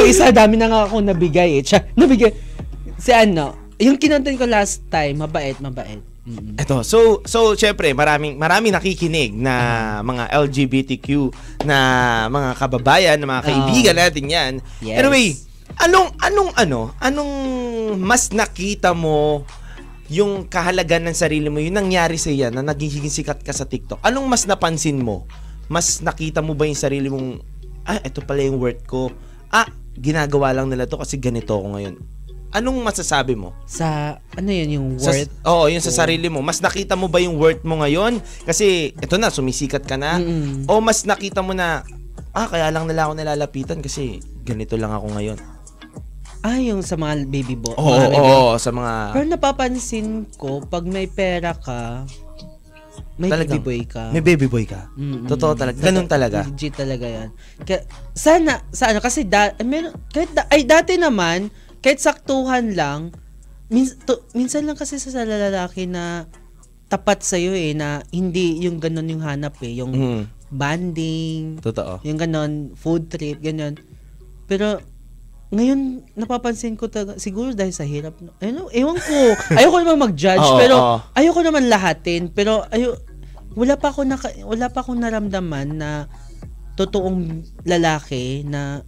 Yung isa, dami na nga ako nabigay eh. Tiyan, nabigay. Si ano, yung kinontent ko last time, mabait, mabait. Eto, so so syempre maraming maraming nakikinig na mga LGBTQ na mga kababayan, na mga kaibigan natin 'yan. Yes. Anyway, anong anong ano, anong mas nakita mo yung kahalagan ng sarili mo, yung nangyari sa yan na naging sikat ka sa TikTok. Anong mas napansin mo? Mas nakita mo ba yung sarili mong ah, ito pala yung worth ko. Ah, ginagawa lang nila to kasi ganito ako ngayon. Anong masasabi mo? Sa, ano yun, yung Sa, worth? oo, yun sa sarili mo. Mas nakita mo ba yung worth mo ngayon? Kasi, ito na, sumisikat ka na. Mm-mm. O mas nakita mo na, ah, kaya lang nila ako nilalapitan kasi ganito lang ako ngayon. Ah, yung sa mga baby bo. Oo, mga oo, baby- oo, sa mga... Pero napapansin ko, pag may pera ka, may Talagang, baby boy ka. May baby boy ka. Mm-mm. Totoo talaga. Ganun talaga. Legit talaga yan. Kaya, sana, sana, kasi da, eh, meron, kahit da, ay dati naman, kahit saktuhan lang, mins, to, minsan lang kasi sa lalaki na tapat sa'yo eh, na hindi yung ganun yung hanap eh, yung Mm, banding, totoo. yung ganun, food trip, ganyan. Pero, ngayon, napapansin ko talaga, siguro dahil sa hirap, ano, ewan ko, ayoko naman mag-judge, Oo, pero oo. ayoko naman lahatin, pero ayo wala pa ako naka, wala pa akong naramdaman na totoong lalaki na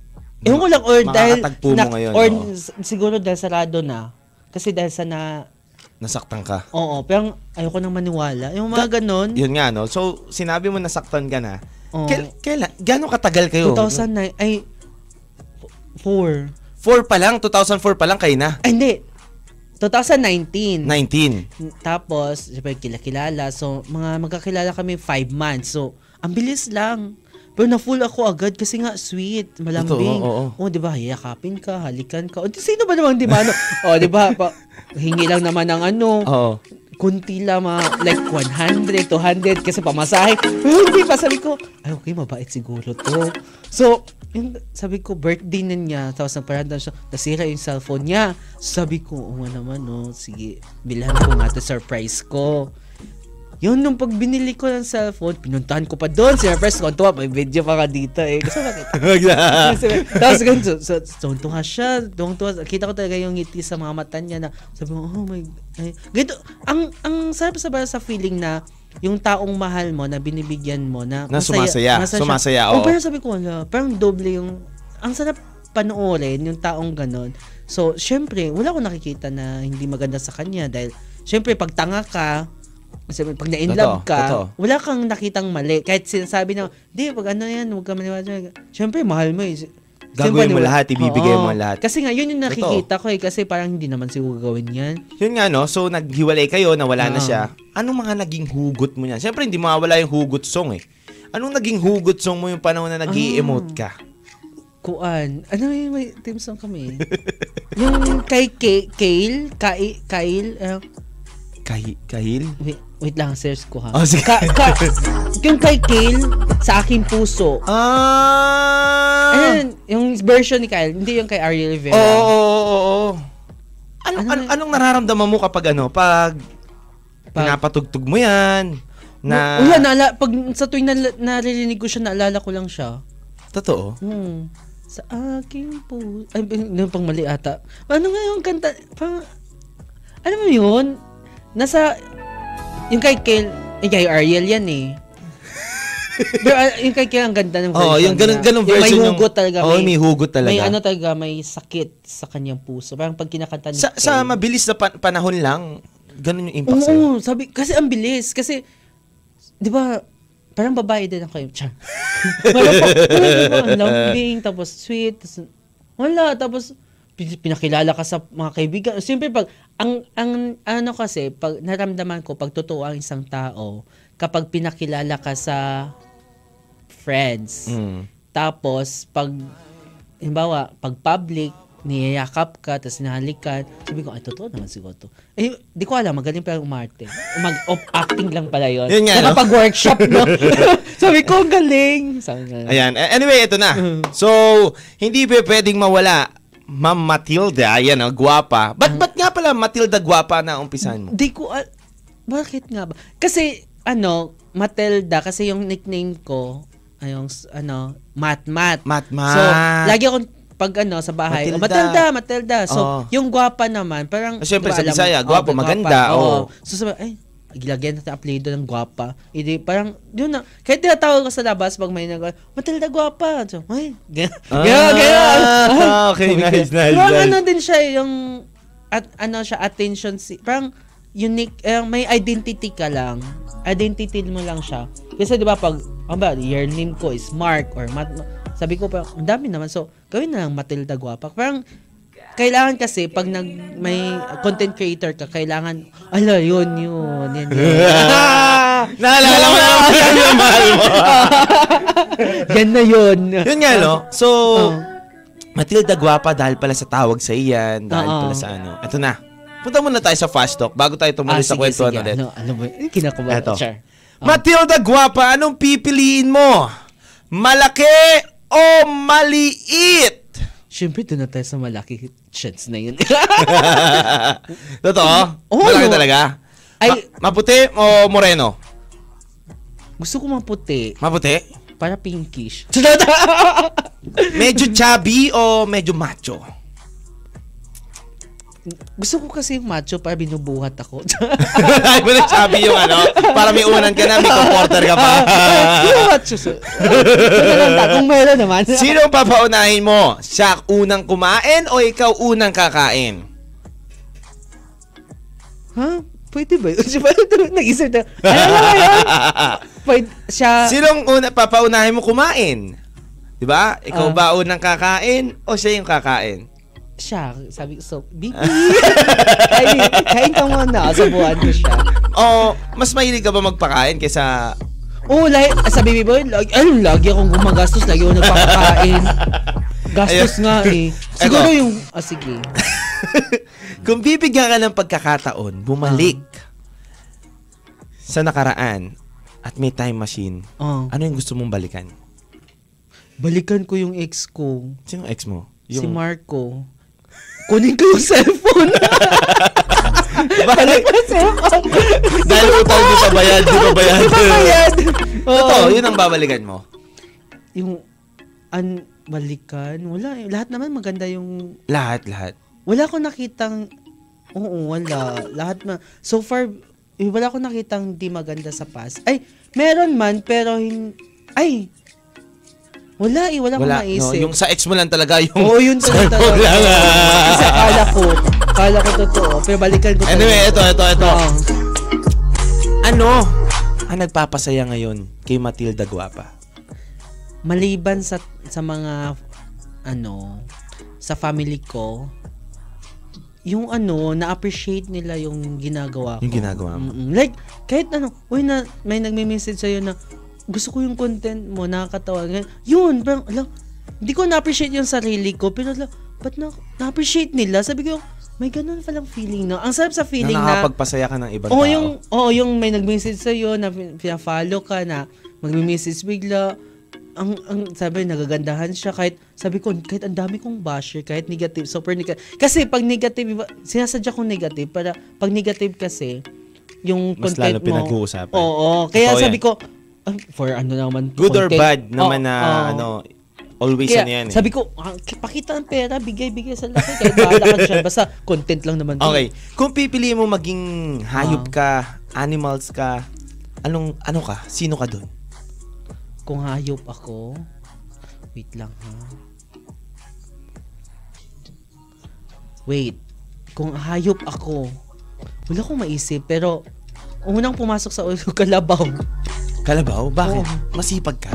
ewan ko lang or dahil mo ngayon, or oo. siguro dahil sarado na kasi dahil sa na Nasaktan ka. oo pero ayoko nang maniwala yung mga ganon Yun nga, no? So, sinabi mo nasaktan ka na. Oo. Kail, kailan? Gano'ng katagal kayo? 2009 ay 4 4 pa lang? 2004 pa lang kayo na? ay hindi 2019 19. Tapos, syempre, kilakilala. So, mga magkakilala kami 5 months. So, ang bilis lang. Pero na-full ako agad kasi nga sweet, malambing. Totoo, oo, Oh, 'di ba? Hiyakapin ka, halikan ka. O, di- sino ba namang di ba? Ano? oh, 'di ba? Pa, hingi lang naman ng ano. Oo. Kunti mga like 100, 200 kasi pamasahe. Hindi pa sabi ko, ay okay, mabait siguro to. So, yung, sabi ko, birthday na niya. Tapos nagparanda siya, nasira yung cellphone niya. Sabi ko, oo nga naman, no. Sige, bilhan ko nga to surprise ko. Yun, nung pag binili ko ng cellphone, pinuntahan ko pa doon. Siyempre, first kontuwa, may video pa ka dito eh. Gusto ba Tapos ganito, so, so, tuwa siya, tuwang tuwa. Kita ko talaga yung ngiti sa mga mata niya na, sabi mo, oh my, ay, ganito, ang, ang sarap sa sa feeling na, yung taong mahal mo na binibigyan mo na, Na sumasaya, masaya sumasaya, siya. Oh, oo. pero sabi ko, wala, parang doble yung, ang sarap panoorin yung taong ganon. So, syempre, wala akong nakikita na hindi maganda sa kanya dahil, syempre, pag tanga ka, kasi pag na-in love ka, totoo. wala kang nakitang mali. Kahit sinasabi na, di, pag ano yan, huwag ka maniwala. Siyempre, mahal mo eh. Gagawin mo lahat, ibibigay Oo. mo lahat. Kasi nga, yun yung nakikita ko eh. Kasi parang hindi naman siguro gawin yan. Yun nga no, so naghiwalay kayo, nawala na Oo. siya. Anong mga naging hugot mo niyan? Siyempre hindi mawawala yung hugot song eh. Anong naging hugot song mo yung panahon na nag emote ka? Kuan. Ano yung may team song kami? yung kay K- Kale, Kyle, Kyle, uh, Kay, kahil? wait, wait lang, search ko ha. Oh, sige. Ka, ka, yung kay Kale, sa aking puso. Ah! Ayun, yung version ni Kyle, hindi yung kay Ariel Rivera. Oo, oo, oo, oo. Ano, Ano ano, na- anong nararamdaman mo kapag ano, pag, Pag- pinapatugtog mo yan, na, Wala, naala, pag sa tuwing nal- naririnig ko siya, naalala ko lang siya. totoo? Hmm. Sa aking puso. Ay, yung pang mali ata. Ano nga yung kanta? Pang, alam mo yun? Nasa, yung kay Kel, yung kay Ariel yan eh. Pero ah, yung kay Kel, ang ganda ng version Oo, yung ganun, ganun Yung version. May hugot talaga. Oo, may hugot talaga. May ano talaga, may sakit sa kanyang puso. Parang pag kinakanta ni sa, sa Kel. mabilis na pa- panahon lang, ganun yung impact sa'yo. Oo, sabi, kasi ang bilis. Kasi, di ba, parang babae din ako yung char. Wala pa, wala ang lambing, tapos sweet, tapos, wala, tapos, pin- pinakilala ka sa mga kaibigan. Siyempre, pag, ang, ang, ano kasi, pag naramdaman ko, pag totoo ang isang tao, kapag pinakilala ka sa friends, Mm. tapos, pag, halimbawa, pag public, niyayakap ka, tapos nahalikan, sabi ko, ay, totoo naman siguro to. Eh, di ko alam, magaling pala umarte. Mag acting lang pala yun. Yun nga? Nakapag-workshop, no? sabi ko, ang galing. Sabi nga, Ayan. Anyway, ito na. So, hindi pa pwedeng mawala. Ma'am Matilda, ayan o, gwapa. Ba't, ba't nga pala Matilda gwapa na umpisan mo? Di ko, al- bakit nga ba? Kasi, ano, Matilda, kasi yung nickname ko, ay yung, s- ano, Mat Mat. Mat Mat. So, lagi akong, pag ano, sa bahay, Matilda. oh, Matilda, Matilda. So, Oo. yung gwapa naman, parang, Ah, ba sa Bisaya, oh, gwapo, maganda, oo. So, sabi, ay, gilagyan natin apelido ng gwapa. Hindi, parang, yun na, kahit tinatawag ko sa labas pag may nag Matilda gwapa. So, ay, gano'n. Ah, Gano'n, gano'n. okay, ko, nice, nice, Parang nice. ano din siya, yung, at, ano siya, attention, si, parang, unique, eh, may identity ka lang. Identity mo lang siya. Kasi di ba pag, ang ba, your name ko is Mark or Mat, sabi ko pa, ang dami naman. So, gawin na lang Matilda Guapa. Parang, kailangan kasi pag nag may content creator ka, kailangan, ala, yun, yun, yan, yun. Naalala mo na yung mahal mo. yan na yun. Yun nga, no? So, Oo. Matilda gwapa dahil pala sa tawag sa iyan, dahil Oo. pala sa ano. Ito na. Punta muna tayo sa fast talk bago tayo tumuloy sa kwentuhan ulit. Ano, ano ba? Kinakabahan. Eto. Sure. Matilda gwapa, anong pipiliin mo? Malaki o maliit? Siyempre, doon na tayo sa malaki chance na yun. Totoo? Oo, Malaki no. talaga? Ay- Ma- maputi o moreno? Gusto ko maputi. Maputi? Para pinkish. Medyo chubby o medyo macho? Gusto ko kasi yung macho para binubuhat ako. Ay, mo chubby yung ano, para may unan ka na, may comporter ka pa. yung macho. Kung meron naman. Sino papaunahin mo? Siya unang kumain o ikaw unang kakain? Ha? Pwede ba? yun? Nag-isip na? Ano yun? Pwede, siya... Sinong una, papaunahin mo kumain? Di ba? Ikaw Ah. ba unang kakain o siya yung kakain? Siya. Sabi ko, so. Ay, kain ka muna. Sabuhan ko siya. O mas mahilig ka ba magpakain kaysa... Oo, oh, lahi, sa baby boy, lagi, ay, lagi akong gumagastos, lagi akong nagpapakain. Gastos nga eh. Siguro Eto. yung, ah, sige. Kung bibigyan ka ng pagkakataon, bumalik sa nakaraan at may time machine, Oh. ano yung gusto mong balikan? Balikan ko yung ex ko, Sino ex mo? si Marco. Kunin ko yung cellphone. Balik. Dahil utang di pa bayad, di pa bayad. Bayad. Totoo, yun ang babalikan mo. Yung an balikan, wala eh. Lahat naman maganda yung Lahat, lahat. wala ko nakitang oo, wala. Lahat na so far eh, wala ko nakitang di maganda sa past. Ay, meron man pero hin ay wala eh, wala, Wala, ko no, maisip. yung sa ex mo lang talaga yung... Oo, yun talaga. Wala nga. Kasi akala ko, akala ko totoo. Pero balikan ko Anyway, ito, ito, ito. Oo. Ano ang nagpapasaya ngayon kay Matilda Guapa? maliban sa sa mga ano sa family ko yung ano na-appreciate nila yung ginagawa ko. Yung ginagawa mo. Mm-mm. Like kahit ano, uy na may nagme-message sa na gusto ko yung content mo, nakakatawa. Ganyan. Yun, parang alam, hindi ko na-appreciate yung sarili ko, pero alam, ba't na, na-appreciate nila? Sabi ko, may ganun palang feeling, no? Ang sarap sa feeling na na, nakakapagpasaya ka ng ibang Oo, tao. yung, oo, yung may nag-message sa'yo na pin- pina-follow ka na magme-message bigla. Ang, ang sabi, nagagandahan siya kahit, sabi ko, kahit ang dami kong basher, kahit negative, super negative. Kasi pag negative, sinasadya kong negative, para pag negative kasi, yung Mas content lalo mo. pinag-uusapan. Oo, kaya Totoo sabi yan. ko, for ano naman, Good or content. bad naman Oo, na, oo. ano, always Kaya, ano yan eh. sabi ko, ah, pakita ang pera, bigay-bigay sa laki, kahit bahala ka dyan. Basta content lang naman. Okay, kung pipili mo maging hayop Ah. ka, animals ka, anong, ano ka? Sino ka doon? Kung hayop ako, wait lang ha. Wait, kung hayop ako, wala akong maisip, pero unang pumasok sa ulo, kalabaw. Kalabaw? Bakit? Oo. Masipag ka?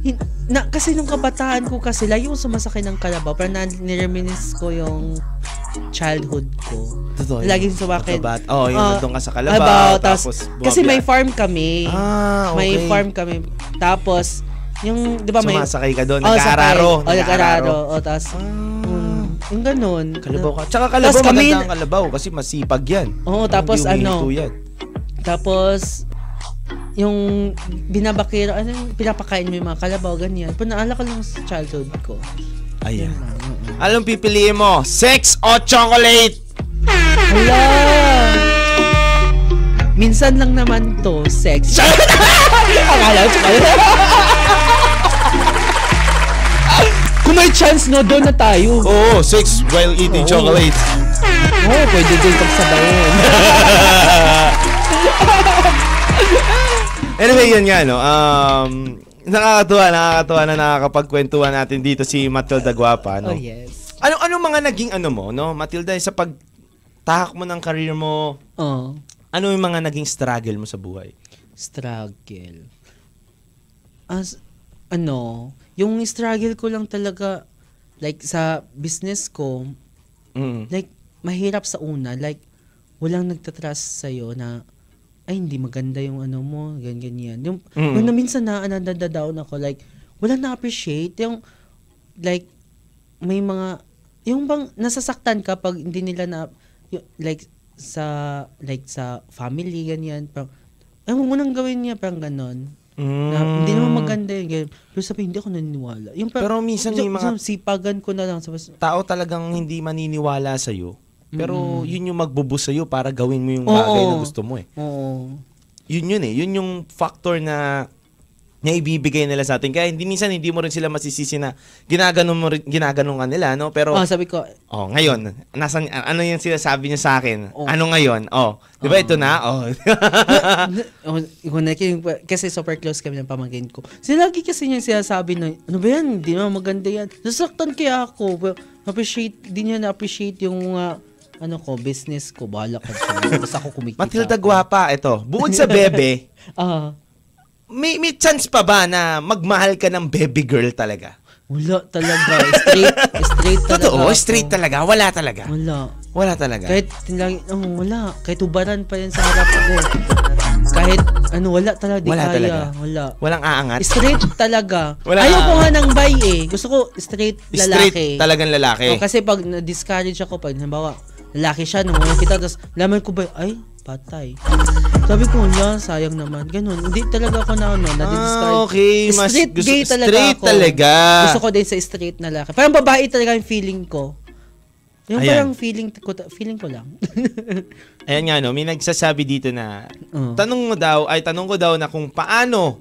Hin- na, kasi nung kabataan ko kasi, lagi ko sumasakay ng kalabaw. Parang na, nireminis ko yung childhood ko. Totoo. yun. Laging sumakay. Kabat. Oo, oh, yung Ah, nandun ka sa Kalabaw, Kalabaw, tapos, Kasi may buwabya. farm kami. Ah, okay. May farm kami. Tapos, yung, di ba may... Sumasakay ka doon, Oh, nag-aararo. sakay. Oh, nag-aararo. Oh, tapos, Ah. mm, yung ganun. Kalabaw ka. Tsaka kalabaw, Tapos kami- maganda ang kalabaw kasi masipag yan. Oo, tapos ano, yan. tapos, yung binabakira, ano yung pinapakain mo yung mga kalabaw, ganyan. Pero naala ka lang sa childhood ko. Ayan. Anong pipiliin mo? Sex o chocolate? Hala! Minsan lang naman to, sex. Akala ko Kung may chance, no, doon na tayo. Oo, sex while eating Oo. chocolate. Oo, oh, pwede din pagsabayin. Anyway, yun nga, no. Um, nakakatuwa, nakakatuwa na nakakapagkwentuhan natin dito si Matilda Guapa, no. Oh, yes. Ano ano mga naging ano mo, no? Matilda, sa pagtahak mo ng career mo, Oh, ano yung mga naging struggle mo sa buhay? struggle. As, ano, yung struggle ko lang talaga, like, sa business ko, Mm. like, mahirap sa una. Like, walang nagtatrust sa'yo na, ay, hindi maganda yung ano mo, ganyan, ganyan. Yung, Mm. yung na minsan na, nadadadown ako, like, walang na-appreciate. Yung, like, may mga, yung bang, nasasaktan ka pag hindi nila na, yung, like, sa, like, sa family, ganyan, parang, ay, mo nang gawin niya, parang ganon. Na, hindi naman maganda yun. Ganyan. Pero sabi, hindi ako naniniwala. Yung parang, Pero minsan may yung- mga yung sipagan ko na lang. Tapos, tao talagang hindi maniniwala sa Pero yun yung magbubus sa iyo para gawin mo yung Oo. bagay na gusto mo eh. oo. Yun yun eh. Yun yung factor na na ibibigay nila sa atin. Kaya hindi minsan hindi mo rin sila masisisi na ginaganon mo rin, ginaganon ka nila, no? Pero Ah, sabi ko, oh, ngayon, nasan ano yung sinasabi niya sa akin? Oh. Ano ngayon? Oh, 'di ba ito na? Oh. oh, kasi super close kami ng pamangkin ko. Sila lagi kasi niya sinasabi na, ano ba yan? Hindi naman maganda yan. Nasaktan kaya ako. Appreciate, di niya na-appreciate yung mga, ano ko, business ko. Bahala ka dyan. Basta ako kumikita. Matilda. Guapa, ito. Bukod sa bebe, Ah, may may chance pa ba na magmahal ka ng baby girl talaga? wala talaga. Straight, straight talaga. Totoo, ako. straight talaga. Wala talaga. Wala. Wala talaga. Kahit tinlagi, oh, wala. Kahit ubaran pa yan sa harap ko. Kahit, ano, wala talaga. Di Wala kaya. talaga. Wala. Walang aangat. Straight talaga. Wala. Ayaw ko nga ng bi eh. Gusto ko straight lalaki. Straight talagang lalaki. Oh, kasi pag na-discourage ako, pag halimbawa, lalaki siya, nung kita, tapos laman ko ba, ay, patay. Sabi ko, wala, sayang naman. Ganun. Hindi talaga ako na, ano, na-discourage. Ah, okay. Mas straight gusto- gay talaga straight ako. talaga. Gusto ko din sa straight na lalaki. Parang babae talaga yung feeling ko. Yung Ayan. parang feeling ko, feeling ko lang. Ayan nga, no, may nagsasabi dito na, Oo. tanong mo daw, ay tanong ko daw na kung paano,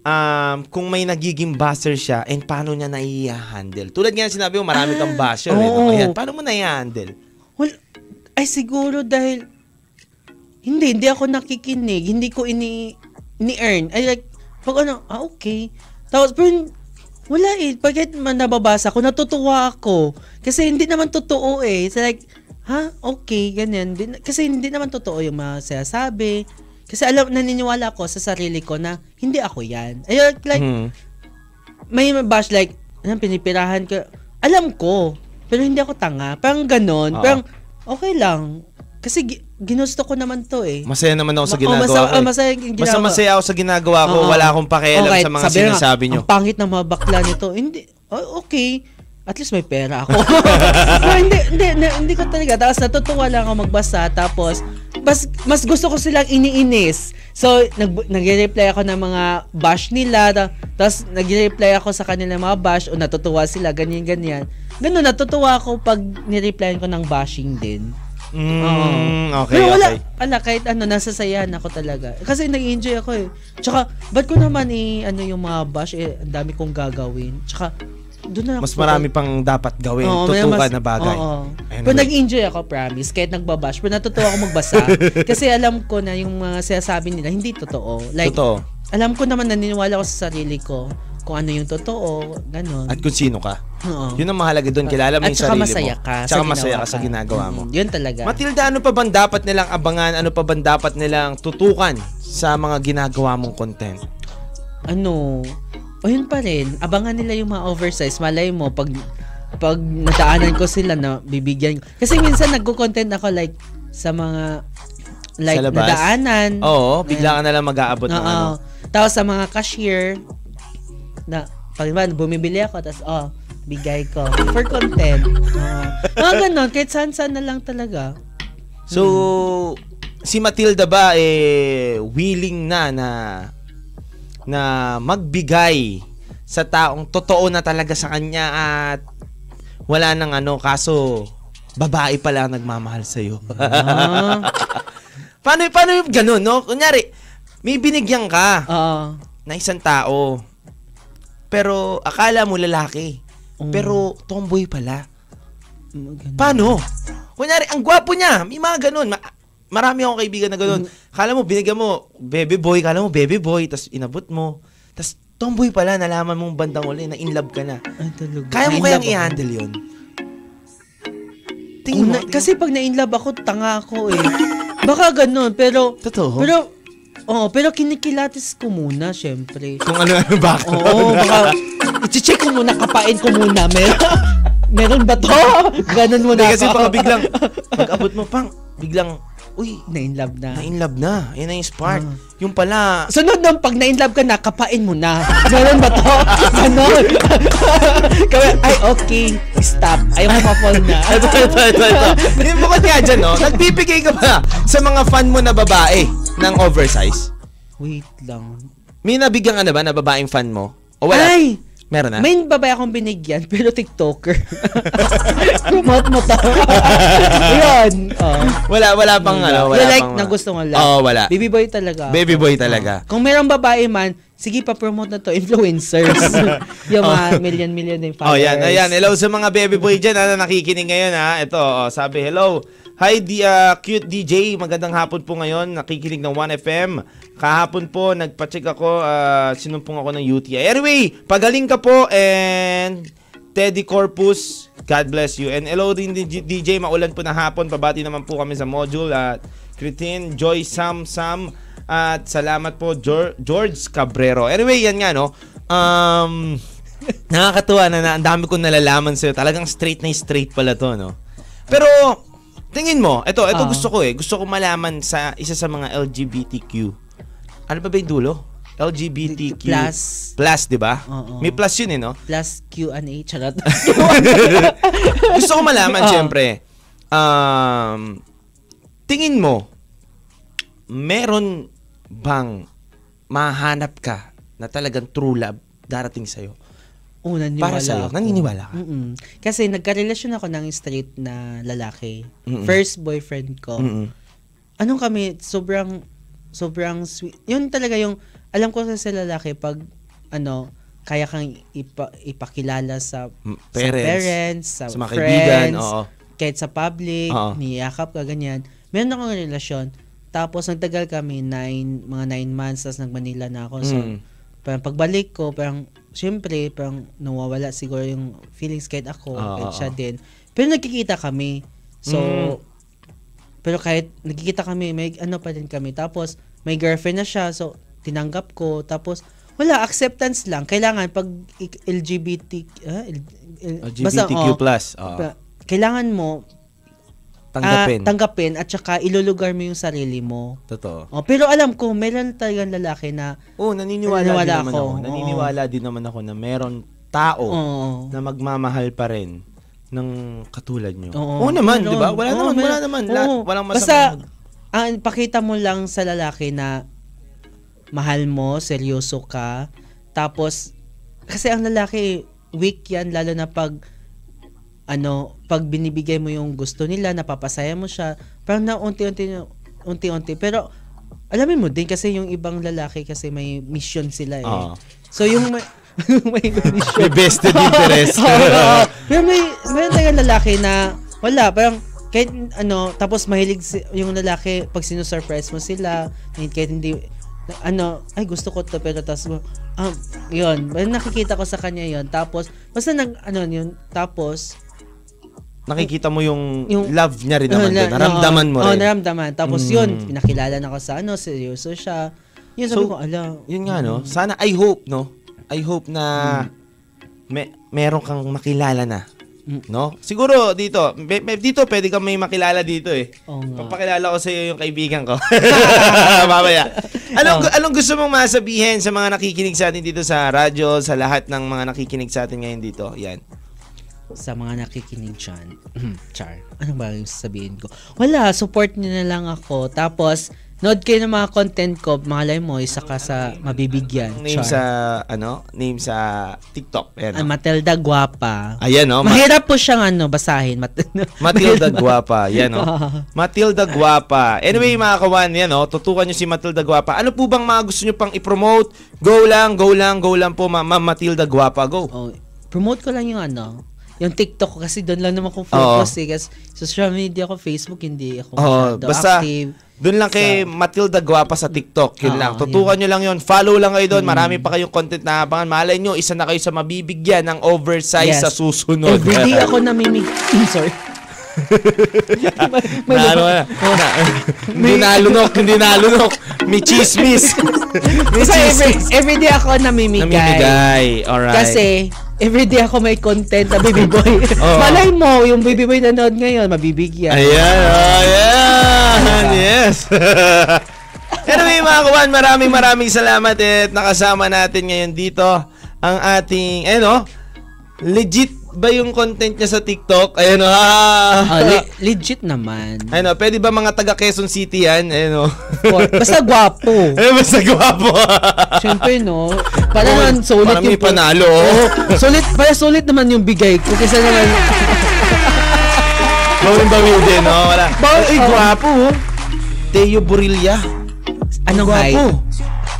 um, kung may nagiging buzzer siya, and paano niya nai-handle. Tulad nga sinabi mo, marami kang buzzer. eh, no? oo. Ayan, paano mo nai-handle? Well, ay siguro dahil hindi, hindi ako nakikinig, hindi ko ini ni-earn. Ay like, pag ano, ah okay. Tapos, pero wala eh. Pagkat man nababasa ko, natutuwa ako. Kasi hindi naman totoo eh. It's like, ha? Okay, ganyan. Kasi hindi naman totoo yung mga sinasabi. Kasi alam, naniniwala ako sa sarili ko na hindi ako yan. Ay, like, like Hmm. may bash like, anong pinipirahan ko. Alam ko, pero hindi ako tanga. Parang ganon. Oo. Parang, okay lang. Kasi gi- ginusto ko naman to eh. Masaya naman ako sa oh, ginagawa masa- ko. eh. ah, masaya ginagawa. masaya ako sa ginagawa ko, Oo. wala akong pakialam Okay, sa mga sabi sinasabi nyo. Ang pangit ng mga bakla nito. Hindi, oh, okay. At least may pera ako. no, hindi, hindi, hindi, hindi ko talaga. Tapos natutuwa lang ako magbasa. Tapos, mas, mas gusto ko silang iniinis. So, nag, nag-reply ako ng mga bash nila. ta- Tapos, nag-reply ako sa kanilang mga bash o natutuwa sila, ganyan-ganyan. Ganun, natutuwa ako pag nireplyan ko ng bashing din. Mm, okay, Pero wala, okay. ala, kahit ano, nasasayahan ako talaga. Kasi nag-enjoy ako eh. Tsaka, ba't ko naman eh, ano yung mga bash, eh, ang dami kong gagawin. Tsaka, doon na ako. Mas marami pang dapat gawin, Oo, tutukan mas- na bagay. Oo. Ayun Pero nag-enjoy ako, promise. Kahit nagbabash. Pero natutuwa ako magbasa. kasi alam ko na yung mga sinasabi nila, hindi totoo. Like, Totoo. alam ko naman, naniniwala ko sa sarili ko kung ano yung totoo, ganun. At kung sino ka. Oo. Yun ang mahalaga doon. Kilala mo At yung sarili masaya mo. ka. sa Tsaka ginawa masaya ka sa ginagawa mo. Mm, yun talaga. Matilda, ano pa bang dapat nilang abangan? Ano pa bang dapat nilang tutukan sa mga ginagawa mong content? ano, o yun pa rin, abangan nila yung mga oversize. Malay mo, pag pag nadaanan ko sila na bibigyan ko. Kasi minsan nagko-content ako like sa mga like Sa labas? nadaanan. Oo, bigla ka na lang mag-aabot ng ano. Tapos sa mga cashier na pag ba, bumibili ako tapos oh, bigay ko for content. Oo. mga ganun, kahit saan-saan na lang talaga. So, si Matilda ba eh willing na na na magbigay sa taong totoo na talaga sa kanya at wala nang ano kaso babae pala ang nagmamahal sa iyo. Ah. paano paano yung ganun, no? Kunyari, may binigyan ka Oo. na isang tao. Pero akala mo lalaki. Mm. Pero tomboy pala. Mga ganun. Paano? Kunyari, ang gwapo niya. May mga ganun. Ma- marami akong kaibigan na ganun. Kala mo, binigyan mo, baby boy. Kala mo, baby boy. Tapos inabot mo. Tapos tomboy pala. Nalaman mong bandang uli na in love ka na. Ay, talaga. Kaya mo Na-in kayang love i-handle yun? Tingin mo. Una- kasi pag na-inlove ako, tanga ako eh. Baka ganun, pero... Totoo? Pero, oh, pero kinikilatis ko muna, syempre. Kung ano-ano bakit. Oo, baka... I-check ko muna, kapain ko muna. Meron, meron ba to? Ganun muna Hindi kasi ako. baka biglang, pag abot mo pang, biglang, uy, Na-inlove na. na-in love na. Yan na yung spark. Ah. Yung pala, Sunod nung pag na-inlove ka na, kapain mo na. Meron ba to? Ganon. Kaya, ay, okay. Stop. Ayaw ko ma-fall na. ito, ito, ito, ito. Bukod nga dyan, no? Nagbibigay ka ba sa mga fan mo na babae ng oversize? Wait lang. May nabigyan ka na ba na babaeng fan mo? O wala? Ay! Meron na? May babae akong binigyan, pero TikToker. Promote mo to. Yun. Oh. Wala, wala pang ano, wala like pang, na gusto mo lang. Oo, wala. Baby boy talaga. Baby boy talaga. Kung mayroong babae man, sige pa-promote na to. Influencers. yung mga million-million din Oh, followers. yan. Ayan. Hello sa mga baby boy dyan ha, na nakikinig ngayon ha. Ito, oh, sabi, hello. Hi, di, ah, cute DJ. Magandang hapon po ngayon. Nakikinig ng 1FM. Kahapon po, nagpa-check ako. ah, sinumpong ako ng UTI. Anyway, pagaling ka po and Teddy Corpus, God bless you. And hello din di- DJ, maulan po na hapon. Pabati naman po kami sa module at Kritin, Joy, Sam, Sam. At salamat po, George Cabrero. Anyway, yan nga, no? Um, nakakatuwa na, na ang dami kong nalalaman sa'yo. Talagang straight na straight pala to, no? Pero, tingin mo, ito, ito Ah. gusto ko eh. Gusto ko malaman sa isa sa mga LGBTQ. Ano ba ba yung dulo? LGBTQ. Plus. Plus, di ba? Oo. May plus yun eh, no? Plus Q&A. Charot. Gusto ko malaman, Ah. syempre. Um, tingin mo, meron bang mahanap ka na talagang true love darating sa'yo? Oo, naniniwala Para sa'yo, ako. naniniwala ka? Mm-mm. Kasi nagkarelasyon ako ng straight na lalaki. Mm-mm. First boyfriend ko. Mm-mm. Anong kami, sobrang, sobrang sweet. Yun talaga yung, alam ko sa lalaki, pag, ano, kaya kang ipa, ipakilala sa, Mm, sa parents, parents, sa, sa mga friends, kaibigan, oo. kahit sa public, Oo. niyakap ka, ganyan. Meron akong relasyon. Tapos, nagtagal kami, nine, mga nine months, tapos nag-Manila na ako. So, Mm. Parang pagbalik ko, parang, syempre, parang nawawala siguro yung feelings kahit ako, Oo, kahit siya oo. din. Pero nagkikita kami. So, Mm. pero kahit nagkikita kami, may ano pa din kami. Tapos, may girlfriend na siya, so, tinanggap ko. Tapos, wala, acceptance lang. Kailangan, pag LGBT, ah, L- L- LGBTQ+. oh, oo. pa- kailangan mo Tanggapin. ah, tanggapin at saka ilulugar mo yung sarili mo. Totoo. Oh, pero alam ko, meron talagang lalaki na Oo, naniniwala, Naniniwala din naman ako. Naniniwala din naman ako na meron tao Oo. na magmamahal pa rin ng katulad nyo. Oo, Oo, naman, di ba? Wala Oo, naman, wala meron. naman. Oo. La- walang masama. Basta, ah, pakita mo lang sa lalaki na mahal mo, seryoso ka. Tapos, kasi ang lalaki, weak yan, lalo na pag, ano, pag binibigay mo yung gusto nila, napapasaya mo siya, parang na unti-unti, unti-unti. Pero, alamin mo din kasi yung ibang lalaki kasi may mission sila eh. Oo. So, yung may, may mission. May vested interest. Pero may, may talaga lalaki na, wala, parang, kahit ano, tapos mahilig si, yung lalaki, pag sinusurprise mo sila, kahit hindi, ano, ay gusto ko to, pero tapos, um, yun, nakikita ko sa kanya yun, tapos, basta nag, ano yun, tapos, Nakikita mo yung, Yung- love niya rin naman na- doon. Naramdaman mo Oo, rin. naramdaman. Tapos Mm. yun, pinakilala na ko sa ano, seryoso siya. Yun, sabi So, ko, ala, Yun nga, no? Sana, I hope, no? I hope na Hmm. may, meron kang makilala na. Mm. No? Siguro dito, be- be- dito pwede kang may makilala dito eh. Nga. Papakilala ko sa iyo yung kaibigan ko. Mamaya. Anong, Oh. anong gusto mong masabihin sa mga nakikinig sa atin dito sa radyo, sa lahat ng mga nakikinig sa atin ngayon dito? Yan. Sa mga nakikinig dyan. Char. Ano ba yung sabihin ko? Wala, support niyo na lang ako. Tapos, nood kayo ng mga content ko. Malay mo, isa ka sa mabibigyan. Name Char. sa, ano? Name sa TikTok. Ayan, Ah? Matilda Guapa. Ayan, no? Ma- Mahirap po siyang ano, basahin. Mat- Matilda Guapa. Yan, no? Matilda Guapa. Anyway, mga kawan, yan, no? Tutukan nyo si Matilda Guapa. Ano po bang mga gusto nyo pang i-promote? Go lang, go lang, go lang po, Ma'am Ma'am Matilda Guapa. Go. oh, promote ko lang yung ano, yung TikTok ko kasi doon lang naman ako focus eh. Kasi social media ko, Facebook, hindi ako masyado basta active. doon lang kay Matilda Guapa sa TikTok. Yun Oo, lang. Tutukan nyo lang yun. Follow lang kayo doon. Marami pa kayong content na abangan. Malay nyo, isa na kayo sa mabibigyan ng oversize Yes. sa susunod. Everyday ako namimig... Sorry. may, na, ano, na, na, hindi nalunok, hindi nalunok. May chismis. May Kasi every, chismis. everyday ako namimigay. Namimigay. Alright. Kasi, everyday ako may content na baby boy. Oo. Malay mo, yung baby boy nanood ngayon, mabibigyan. Ayan, oh, ayan. Yes. anyway, mga kawan, maraming maraming salamat at nakasama natin ngayon dito ang ating, eh no, legit ba yung content niya sa TikTok? Ayan o, Ah, ha. le- legit naman. Ayun o, pwede ba mga taga Quezon City yan? Ayun o. For- Basta gwapo. Ayun, basta gwapo. Siyempre, no? Para naman sulit Parang may yung... panalo. oh. Sulit, para sulit naman yung bigay ko. Kaysa naman, bawin din, no? Wala. Ba- Ay, um, gwapo. oh. Teo Borilla. anong height? Gwapo.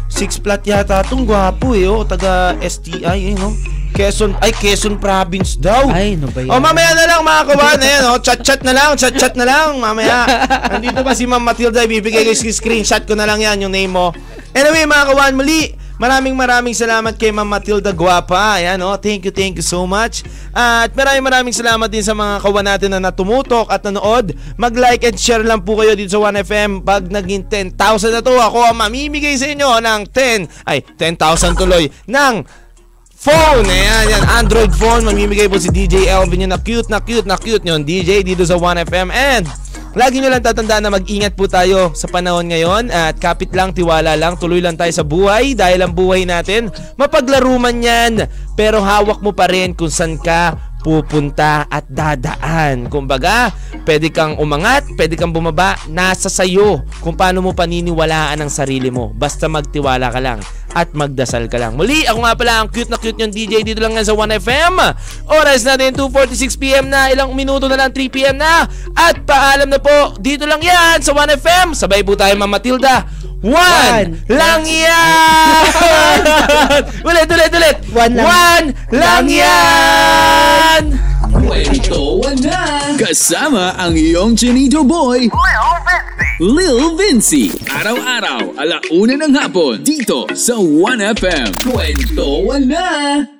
Six flat yata itong gwapo eh, oh. Taga STI, eh, no? Quezon, ay, Quezon Province daw. Ay, no ba yan? Oh, mamaya na lang mga kawan. Ayan, oh. Chat-chat na lang, chat-chat na lang. Mamaya. Nandito pa si Ma'am Matilda. Ibibigay ko yung screenshot ko na lang yan, yung name mo. Anyway, mga kawan, muli. Maraming maraming salamat kay Ma'am Matilda Guapa. Ayan, oh. Thank you, thank you so much. At maraming maraming salamat din sa mga kawan natin na natumutok at nanood. Mag-like and share lang po kayo dito sa 1FM. Pag naging 10,000 na to, ako ang mamimigay sa inyo ng 10, ay, 10,000 tuloy, ng phone. Ayan, yan. Android phone. Mamimigay po si DJ Elvin yun na cute na cute na cute yun. DJ dito sa 1FM. And lagi nyo lang tatandaan na mag-ingat po tayo sa panahon ngayon. At kapit lang, tiwala lang. Tuloy lang tayo sa buhay. Dahil ang buhay natin, mapaglaro man yan. Pero hawak mo pa rin kung saan ka pupunta at dadaan. Kumbaga, pwede kang umangat, pwede kang bumaba, nasa sayo kung paano mo paniniwalaan ang sarili mo. Basta magtiwala ka lang. at magdasal ka lang. Muli, ako nga pala ang cute na cute yung DJ dito lang sa 1FM. Oras natin 2.46pm na, ilang minuto na lang 3pm na. At paalam na po, dito lang yan sa 1FM. Sabay po tayo Mama Matilda. One, One. lang yan! ulit, ulit, ulit. One lang. One lang yan! Kwentuhan na! Kasama ang iyong Chinito Boy, Lil Vinci. Araw-araw, alauna ng hapon, dito sa 1FM. Kwentuhan na!